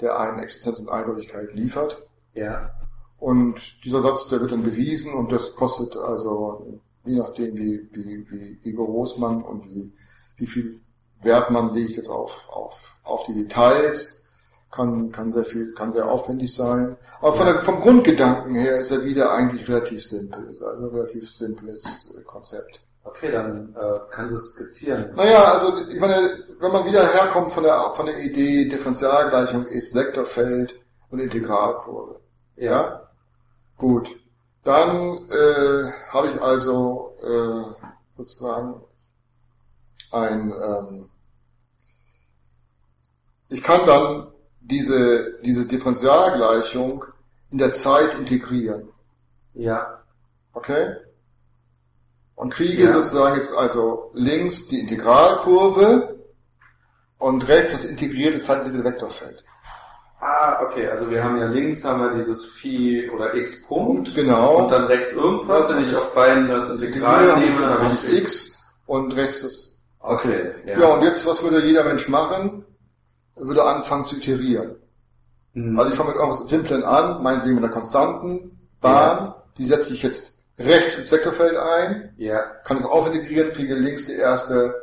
der einen Existenz und Eindeutigkeit liefert. Ja. Und dieser Satz, der wird dann bewiesen und das kostet also, je nachdem wie, wie, wie rigoros man und wie, wie viel Wert man legt jetzt auf, auf, auf die Details, kann, kann sehr viel, kann sehr aufwendig sein. Aber von der, vom Grundgedanken her ist er wieder eigentlich relativ simpel. Ist also ein relativ simples äh, Konzept. Okay, dann äh, kannst du es skizzieren. Naja, also ich meine, wenn man wieder herkommt von der, von der Idee, Differentialgleichung ist Vektorfeld und Integralkurve. Ja? Gut. Dann äh, habe ich also äh, sozusagen ein ähm, ich kann dann diese, diese Differentialgleichung in der Zeit integrieren. Ja. Okay? Und kriege Ja. sozusagen jetzt also links die Integralkurve und rechts das integrierte zeitliche Vektorfeld. Ah, okay, also wir haben ja links haben wir dieses Phi oder x Punkt Und genau. und dann rechts irgendwas, wenn ich auf beiden das Integral nehme, dann habe ich x und rechts das. Okay, Ja. ja. und jetzt, was würde jeder Mensch machen? Er würde anfangen zu iterieren. Hm. Also ich fange mit irgendwas Simplen an, meinetwegen mit einer konstanten Bahn, die setze ich jetzt rechts ins Vektorfeld ein, ja. kann es aufintegrieren, kriege links die erste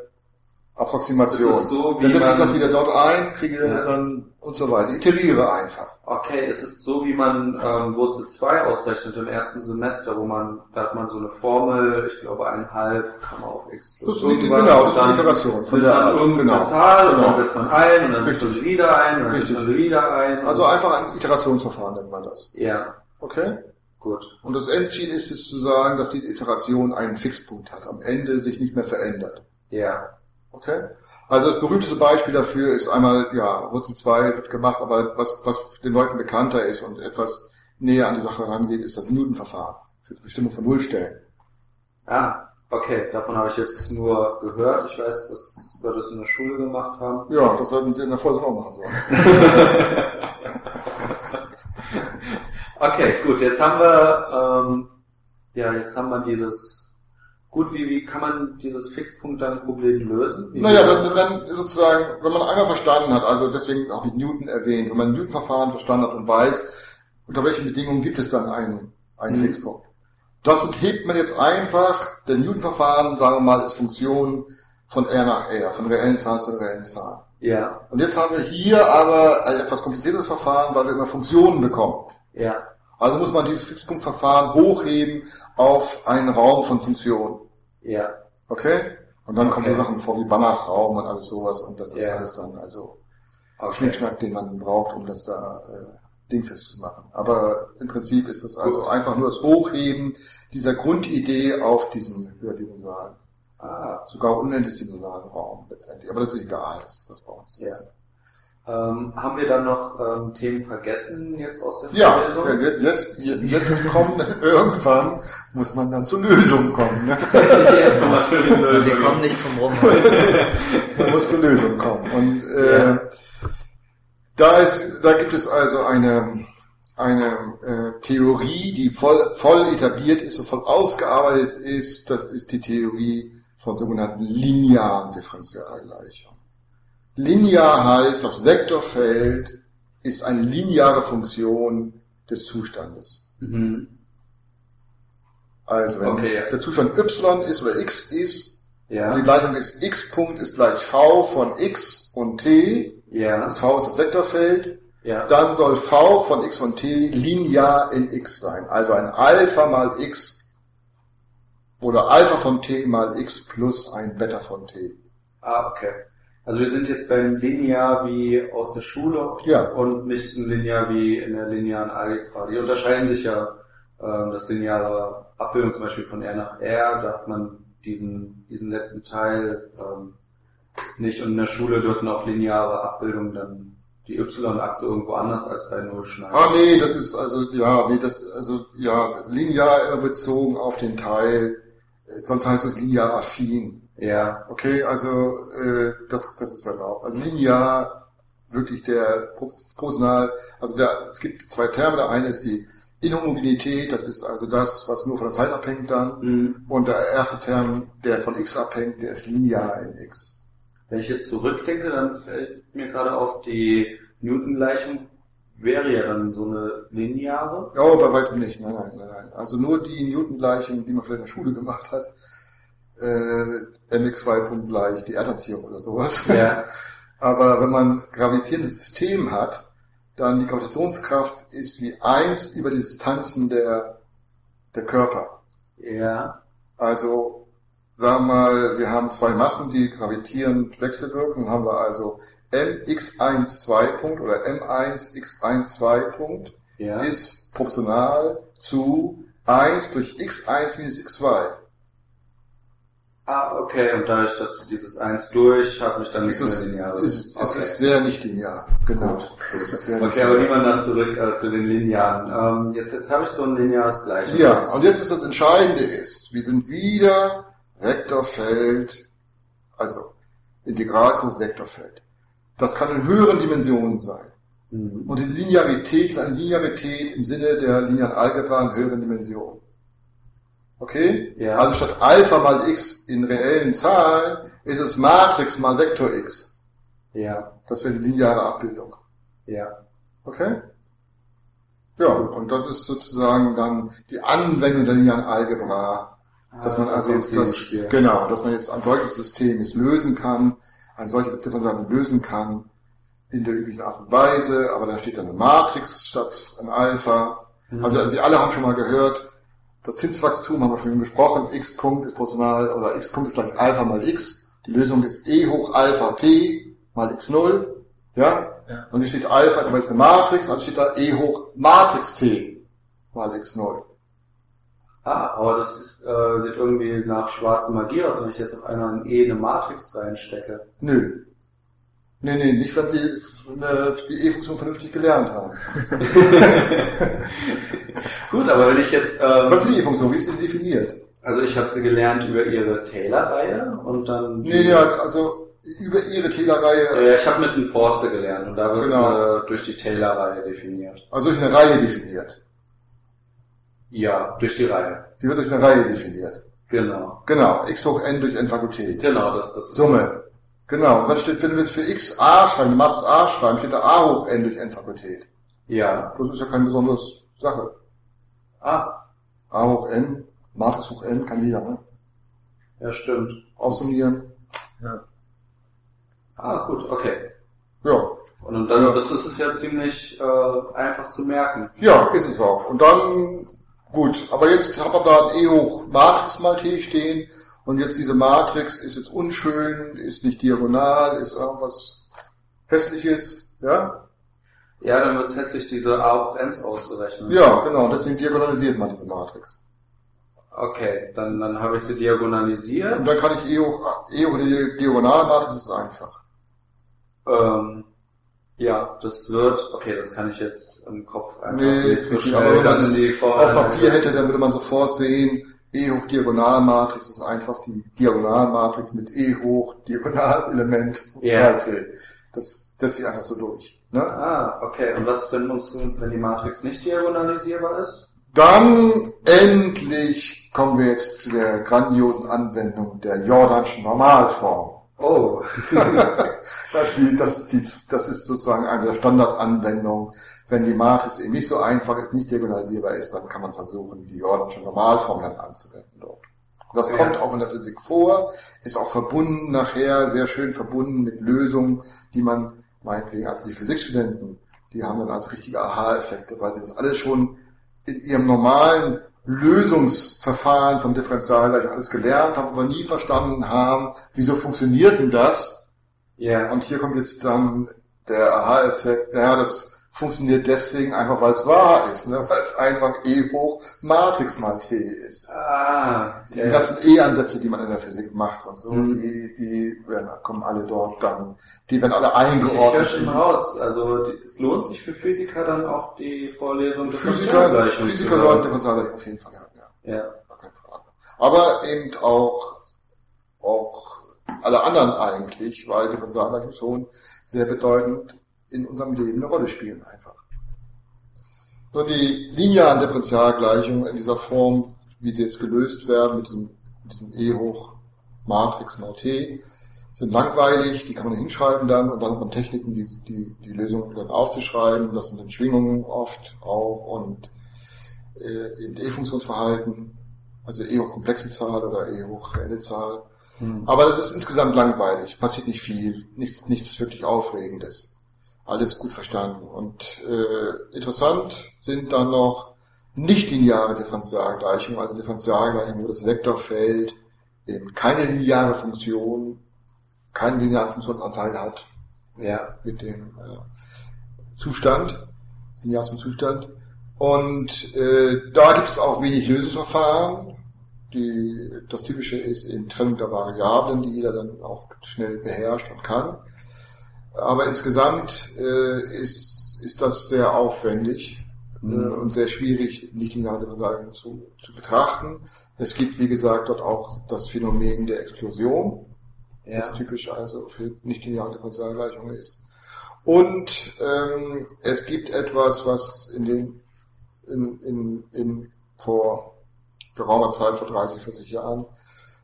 Approximation. Das ist so, wie dann setze ich das wieder dort ein, kriege Ja. dann und so weiter. Iteriere einfach. Okay, es ist so, wie man ähm, Wurzel 2 ausrechnet im ersten Semester, wo man, da hat man so eine Formel, ich glaube einhalb kann man auf x plus Das irgendwas, genau, und das ist eine dann Iteration von der Art, irgendeine genau. Zahl und dann Genau. setzt man ein und dann setzt man Richtig. sie wieder ein und dann Richtig. setzt man sie wieder ein. Also einfach ein Iterationsverfahren nennt man das. ja, Okay? Gut. Und das Endziel ist es zu sagen, dass die Iteration einen Fixpunkt hat, am Ende sich nicht mehr verändert. Ja, Okay? Also das berühmteste Beispiel dafür ist einmal, ja, Wurzel 2 wird gemacht, aber was, was den Leuten bekannter ist und etwas näher an die Sache rangeht, ist das Newton-Verfahren für die Bestimmung von Nullstellen. ah, okay, davon habe ich jetzt nur gehört. Ich weiß, dass wir das in der Schule gemacht haben. Ja, das sollten Sie in der Vorlesung auch machen sollen. Okay, gut, jetzt haben wir, ähm, ja, jetzt haben wir dieses, gut, wie, wie kann man dieses Fixpunkt dann Problem lösen? Wie Naja, dann, dann sozusagen, wenn man einmal verstanden hat, also deswegen habe ich Newton erwähnt, wenn man ein Newton-Verfahren verstanden hat und weiß, unter welchen Bedingungen gibt es dann einen, einen Mhm. Fixpunkt. Das hebt man jetzt einfach, der Newton-Verfahren, sagen wir mal, ist Funktion von R nach R, von reellen Zahlen zu reellen Zahlen. Ja, Und jetzt haben wir hier aber ein etwas kompliziertes Verfahren, weil wir immer Funktionen bekommen. ja, Also muss man dieses Fixpunktverfahren hochheben auf einen Raum von Funktionen. ja, Okay? Und dann kommen Okay. so Sachen vor wie Banach-Raum und alles sowas und das ist Ja. alles dann also okay. Schnickschnack, den man braucht, um das da äh, dingfest zu machen. Aber im Prinzip ist es also einfach nur das Hochheben dieser Grundidee auf diesen höherdimensionalen, Ah, sogar unendlich dimensionalen Raum letztendlich. Aber das ist egal, das, das braucht uns Ja. jetzt. ähm, haben wir dann noch ähm, Themen vergessen jetzt aus der Ja, Vorlesung? ja, jetzt, jetzt, jetzt kommen, irgendwann muss man dann zur Lösung kommen. Ne? jetzt kommen wir zu den Wir kommen nicht drum rum heute. Man muss zur Lösung kommen. Und äh, Ja. da ist, da gibt es also eine, eine äh, Theorie, die voll, voll etabliert ist und voll ausgearbeitet ist. Das ist die Theorie von sogenannten linearen Differentialgleichungen. Linear heißt, das Vektorfeld ist eine lineare Funktion des Zustandes. Mhm. Also wenn Okay, der Zustand y ist oder x ist, Ja. die Gleichung ist x Punkt ist gleich v von x und t, Ja. das v ist das Vektorfeld, Ja. dann soll v von x und t linear in x sein. Also ein Alpha mal x oder Alpha von t mal x plus ein Beta von t. Ah, okay. Also wir sind jetzt beim Linear wie aus der Schule Ja. und nicht ein Linear wie in der linearen Algebra. Die unterscheiden sich ja ähm, das lineare Abbildung zum Beispiel von R nach R, da hat man diesen, diesen letzten Teil ähm, nicht und in der Schule dürfen auch lineare Abbildungen dann die Y-Achse irgendwo anders als bei Null schneiden. Ah nee, das ist also ja, nee, das also ja linear immer bezogen auf den Teil, sonst heißt es linear affin. Ja, Okay, also äh, das, das ist erlaubt. Also linear wirklich der Pro- proportional, also der, es gibt zwei Terme, der eine ist die Inhomogenität, das ist also das, was nur von der Zeit abhängt dann. Mhm. Und der erste Term, der von x abhängt, der ist linear in x. Wenn ich jetzt zurückdenke, dann fällt mir gerade auf, die Newton-Gleichung wäre ja dann so eine lineare. Oh, bei weitem nicht, nein, nein, nein, nein. Also nur die Newton-Gleichung, die man vielleicht in der Schule gemacht hat, äh, mx2 Punkt gleich, die Erdanziehung oder sowas. Ja. Aber wenn man gravitierendes System hat, dann die Gravitationskraft ist wie eins über die Distanzen der, der Körper. Ja. Also, sagen wir mal, wir haben zwei Massen, die gravitierend wechselwirken, dann haben wir also mx1 2 Punkt oder m1 x1 2 Punkt Ja. ist proportional zu 1 durch x1 minus x2. Ah, okay. Und dadurch, dass du dieses 1 durch, habe ich dann nicht Dieses mehr lineares. ist, es okay. ist sehr nicht linear. Genau. Das okay, aber wir dann zurück äh, zu den Linearen. Ähm, jetzt, jetzt habe ich so ein lineares Gleichnis. Ja, und jetzt ist das Entscheidende ist, wir sind wieder Vektorfeld, also Integralkurve Vektorfeld. Das kann in höheren Dimensionen sein. Mhm. Und die Linearität ist eine Linearität im Sinne der linearen Algebra in höheren Dimensionen. Okay? Ja. Also statt Alpha mal x in reellen Zahlen ist es Matrix mal Vektor x. Ja. Das wäre die lineare Abbildung. Ja. Okay? Ja, und das ist sozusagen dann die Anwendung der linearen Algebra, dass man Ah, also jetzt das, genau, dass man jetzt ein solches System jetzt lösen kann, eine solche Differentialgleichung lösen kann, in der üblichen Art und Weise, aber da steht dann eine Matrix statt ein Alpha. Mhm. Also, Sie alle haben schon mal gehört, das Zinswachstum haben wir schon besprochen, x Punkt ist proportional, oder x Punkt ist gleich Alpha mal x. Die Lösung ist e hoch Alpha t mal x0, ja? Ja. Und hier steht Alpha, ist aber jetzt eine Matrix, also steht da e hoch Matrix t mal x0. Ah, aber das ist, äh, sieht irgendwie nach schwarzer Magie aus, wenn ich jetzt auf einer in E eine Matrix reinstecke. Nö. Nee, nee, nicht, wenn die äh, die E-Funktion vernünftig gelernt haben. Gut, aber wenn ich jetzt, ähm, Was ist die E-Funktion? Wie ist die definiert? also ich habe sie gelernt über ihre Taylor-Reihe und dann. Nee, ja, also über ihre Taylor-Reihe, Ja, ich habe mit einem Forster gelernt und da wird Genau. äh, durch die Taylor-Reihe definiert. also durch eine Reihe definiert. Ja, durch die Reihe. Sie wird durch eine Reihe definiert. Genau. Genau, x hoch n durch n Fakultät. Genau, das, das ist. Summe. Genau, was steht, wenn wir für x a schreiben, die Matrix a schreiben, steht da a hoch n durch n Fakultät. Ja. Das ist ja keine besondere Sache. Ah, a hoch n, Matrix hoch n kann jeder, ne? ja, stimmt. Aufsummieren. Ja. Ah, gut, okay. Ja. Und dann, Ja. das ist es ja ziemlich äh, einfach zu merken. Ja, ist es auch. Und dann, gut, aber jetzt hat man da ein E hoch Matrix mal T stehen und jetzt diese Matrix ist jetzt unschön, ist nicht diagonal, ist irgendwas hässliches, ja? Ja, dann wird es hässlich, diese A hoch Ns auszurechnen. Ja, genau, deswegen diagonalisiert man diese Matrix. Okay, dann, dann habe ich sie diagonalisiert. Und dann kann ich E hoch, E hoch die Diagonalmatrix ist einfach. Ähm, ja, das wird, okay, das kann ich jetzt im Kopf einfach Nee, nicht so schnell aber wenn dann in die Form auf Papier hätte, dann würde man sofort sehen, E hoch Diagonalmatrix ist einfach die Diagonalmatrix mit E hoch Diagonalelement Ja. Das setzt sich einfach so durch. Ne? Ah, okay. Und was wenn uns, wenn die Matrix nicht diagonalisierbar ist? Dann endlich kommen wir jetzt zu der grandiosen Anwendung der Jordanschen Normalform. Oh. das, die, das, die, das ist sozusagen eine der Standardanwendungen. Wenn die Matrix eben nicht so einfach ist, nicht diagonalisierbar ist, dann kann man versuchen, die Jordansche Normalform dann anzuwenden dort. Das ja. kommt auch in der Physik vor, ist auch verbunden nachher, sehr schön verbunden mit Lösungen, die man meinetwegen, also die Physikstudenten, die haben dann also richtige Aha-Effekte, weil sie das alles schon in ihrem normalen Lösungsverfahren von Differentialgleichung alles gelernt haben, aber nie verstanden haben, wieso funktioniert denn das? Ja. Und hier kommt jetzt dann der Aha-Effekt, naja, das funktioniert deswegen einfach, weil es wahr ist, ne? weil es einfach E hoch Matrix mal T ist. Ah, Diese ja. ganzen E-Ansätze, die man in der Physik macht und so, mhm. die, die werden, kommen alle dort dann, die werden alle eingeordnet. Ich höre schon raus, also die, es lohnt sich für Physiker dann auch die Vorlesung der Physiker, Physiker sollten Differentialgleichung auf jeden Fall haben, ja. Ja. Keine Frage. Aber eben auch, auch alle anderen eigentlich, weil Differentialgleichung schon sehr bedeutend in unserem Leben eine Rolle spielen einfach. Nur die linearen Differentialgleichungen in dieser Form, wie sie jetzt gelöst werden, mit diesem, mit diesem E hoch Matrix mal T, sind langweilig, die kann man hinschreiben dann und dann hat man Techniken, die, die, die Lösung dann aufzuschreiben. Das sind dann Schwingungen oft auch und äh, eben E-Funktionsverhalten, also E hoch komplexe Zahl oder E hoch reelle Zahl. Hm. Aber das ist insgesamt langweilig, passiert nicht viel, nichts, nichts wirklich Aufregendes alles gut verstanden. Und äh, interessant sind dann noch nicht-lineare Differentialgleichungen, also Differentialgleichungen, wo das Vektorfeld eben keine lineare Funktion, keinen linearen Funktionsanteil hat ja. mit dem äh, Zustand, linear zum Zustand. Und äh, da gibt es auch wenig Lösungsverfahren. Die, das Typische ist in Trennung der Variablen, die jeder dann auch schnell beherrscht und kann. Aber insgesamt äh, ist, ist das sehr aufwendig äh, mhm. und sehr schwierig, nicht lineare Differentialgleichungen zu, zu betrachten. Es gibt, wie gesagt, dort auch das Phänomen der Explosion, ja. das typisch also für nicht lineare Differentialgleichungen ist. Und ähm, es gibt etwas, was in den in, in, in vor geraumer Zeit, vor 30, 40 Jahren,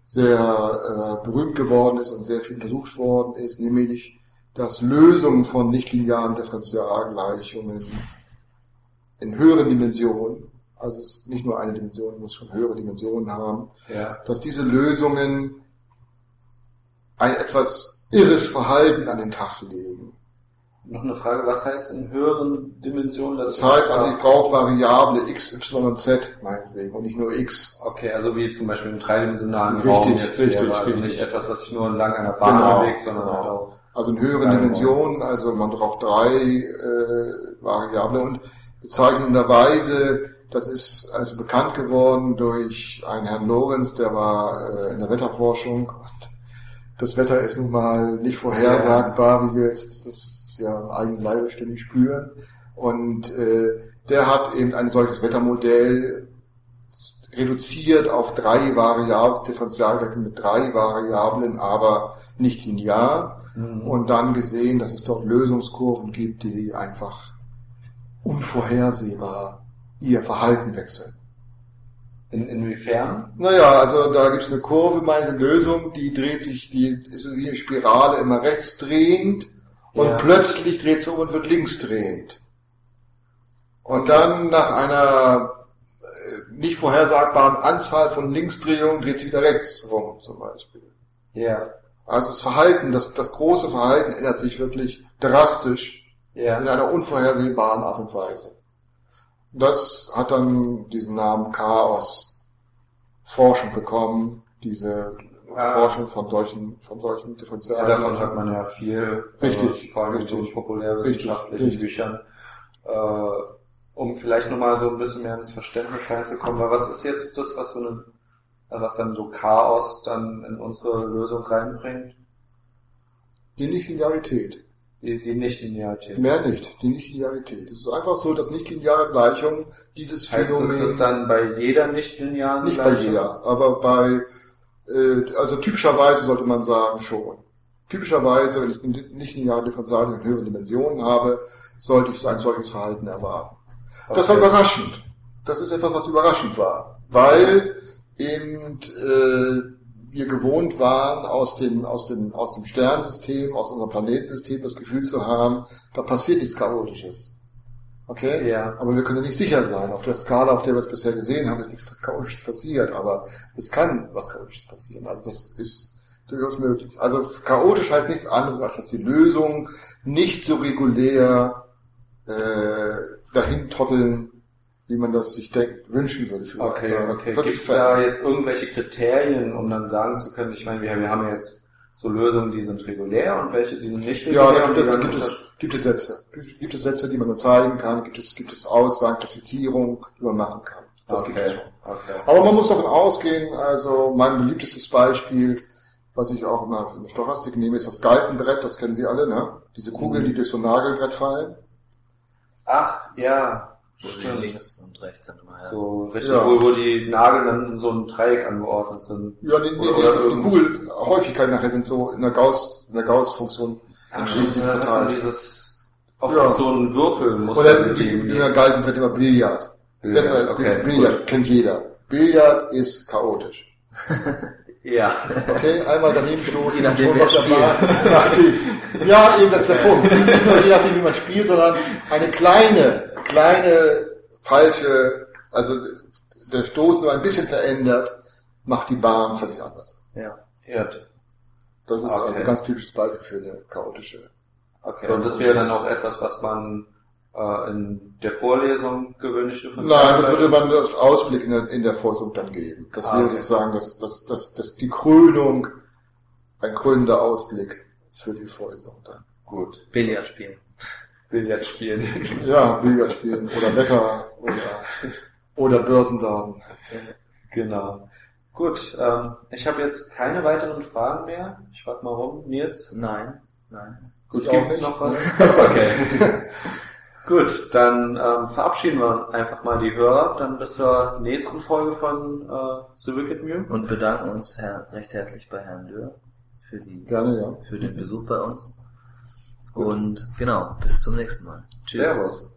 sehr äh, berühmt geworden ist und sehr viel untersucht worden ist, nämlich dass Lösungen von nichtlinearen Differentialgleichungen in höheren Dimensionen, also es ist nicht nur eine Dimension, muss schon höhere Dimensionen haben, ja. dass diese Lösungen ein etwas irres Verhalten an den Tag legen. Noch eine Frage, was heißt in höheren Dimensionen? Das, das heißt also, ich brauche Variable x, y und z meinetwegen und nicht nur x. Okay, also wie es zum Beispiel im dreidimensionalen richtig, Raum jetzt richtig, wäre, also richtig. nicht etwas, was sich nur entlang einer Bahn genau, bewegt, sondern genau. halt auch also in höheren Dimensionen, also man braucht drei äh, Variablen und bezeichnenderweise, das ist also bekannt geworden durch einen Herrn Lorenz, der war äh, in der Wetterforschung. Und das Wetter ist nun mal nicht vorhersagbar, wie wir jetzt das ja im eigenen Leibe ständig spüren. Und äh, der hat eben ein solches Wettermodell reduziert auf drei Variablen, Differentialgleichungen mit drei Variablen, aber nicht linear mhm. und dann gesehen, dass es dort Lösungskurven gibt, die einfach unvorhersehbar ihr Verhalten wechseln. In, inwiefern? Naja, also da gibt es eine Kurve, meine Lösung, die dreht sich, die ist wie eine Spirale immer rechts drehend und ja. plötzlich dreht sie um und wird links drehend. Und okay. dann nach einer äh, nicht vorhersagbaren Anzahl von Linksdrehungen dreht sie wieder rechts rum, zum Beispiel. Ja. Also das Verhalten, das, das große Verhalten ändert sich wirklich drastisch ja. in einer unvorhersehbaren Art und Weise. Das hat dann diesen Namen Chaos Forschung bekommen, diese ja. Forschung von solchen, von solchen Differentialen. Ja, davon hat man ja viel, richtig, also vor allem richtig, so populärwissenschaftlichen Büchern. Äh, um vielleicht nochmal so ein bisschen mehr ins Verständnis reinzukommen, weil was ist jetzt das, was so eine was dann so Chaos dann in unsere Lösung reinbringt? Die Nichtlinearität. Die, die Nichtlinearität. Mehr nicht, die Nichtlinearität. Es ist einfach so, dass nichtlineare Gleichungen dieses heißt Phänomen... Heißt das dann bei jeder nichtlinearen Nicht Gleichung? bei jeder, aber bei, äh, also typischerweise sollte man sagen schon. typischerweise, wenn ich ein lineare Differential in höheren Dimensionen habe, sollte ich ein solches Verhalten erwarten. Das war Okay. überraschend. Das ist etwas, was überraschend war, weil eben äh, wir gewohnt waren, aus dem, aus, dem, aus dem Sternensystem, aus unserem Planetensystem das Gefühl zu haben, da passiert nichts Chaotisches. Okay? Ja. Aber wir können nicht sicher sein. Auf der Skala, auf der wir es bisher gesehen haben, ist nichts Chaotisches passiert. Aber es kann was Chaotisches passieren. Also das ist durchaus möglich. Also chaotisch heißt nichts anderes, als dass die Lösungen nicht so regulär äh, dahin trotteln, wie man das sich denkt, wünschen würde. Okay, Also okay. Gibt es da jetzt irgendwelche Kriterien, um dann sagen zu können, ich meine, wir, wir haben jetzt so Lösungen, die sind regulär und welche, die sind nicht regulär? Ja, da gibt es, gibt, es, gibt es Sätze. Gibt, gibt es Sätze, die man nur zeigen kann, gibt es, gibt es Aussagen, Klassifizierung, die man machen kann. Das gibt es okay, schon. okay. Aber man muss davon ausgehen, also mein beliebtestes Beispiel, was ich auch immer in der Stochastik nehme, ist das Galgenbrett, das kennen Sie alle, ne? Diese Kugeln, die durch so ein Nagelbrett fallen. Ach, ja. Wo sie links und rechts dann immer her. So richtig, Ja. wo, wo die Nagel dann in so einem Dreieck angeordnet sind. Ja, die, die, Oder- oder die, die Kugelhäufigkeit nachher sind so in der Gauss, in der Gauss-Funktion da hat man verteilt. dieses, auch Ja. so ein Würfelmuster. Oder die, die- die, die Galgenbrett immer Billard. Billard, Besser als okay, Billard, kennt jeder. Billard ist chaotisch. Ja. Okay, einmal daneben stoßen Je nachdem, und wer. Nachdem. Ja, eben das ist der Punkt. Nicht nur je nachdem, wie man spielt, sondern eine kleine, kleine, falsche, also der Stoß nur ein bisschen verändert, macht die Bahn völlig anders. Ja. ja. Das ist Okay. also ein ganz typisches Beispiel für eine chaotische. Okay. Und das wäre dann auch etwas, was man äh, in der Vorlesung gewöhnlich differenzieren Nein, das würde? man als Ausblick in der, in der Forschung dann geben. Das Ah, wäre okay. sozusagen das, das, das, das, die Krönung, ein krönender Ausblick für die Vorlesung dann. Gut. Billard spielen. Billard spielen. Ja, Billard spielen oder Wetter oder, oder Börsendaten. genau. Gut, ähm, ich habe jetzt keine weiteren Fragen mehr. Ich frage mal rum. Nils? Nein, nein. Auch Gibt's nicht. noch was? Okay. Gut, dann ähm, verabschieden wir einfach mal die Hörer, dann bis zur nächsten Folge von äh, The Wicked Mew. Und bedanken uns Herr, recht herzlich bei Herrn Dürr für die, Gerne, ja. für den Besuch bei uns. Und genau, bis zum nächsten Mal. Tschüss. Servus.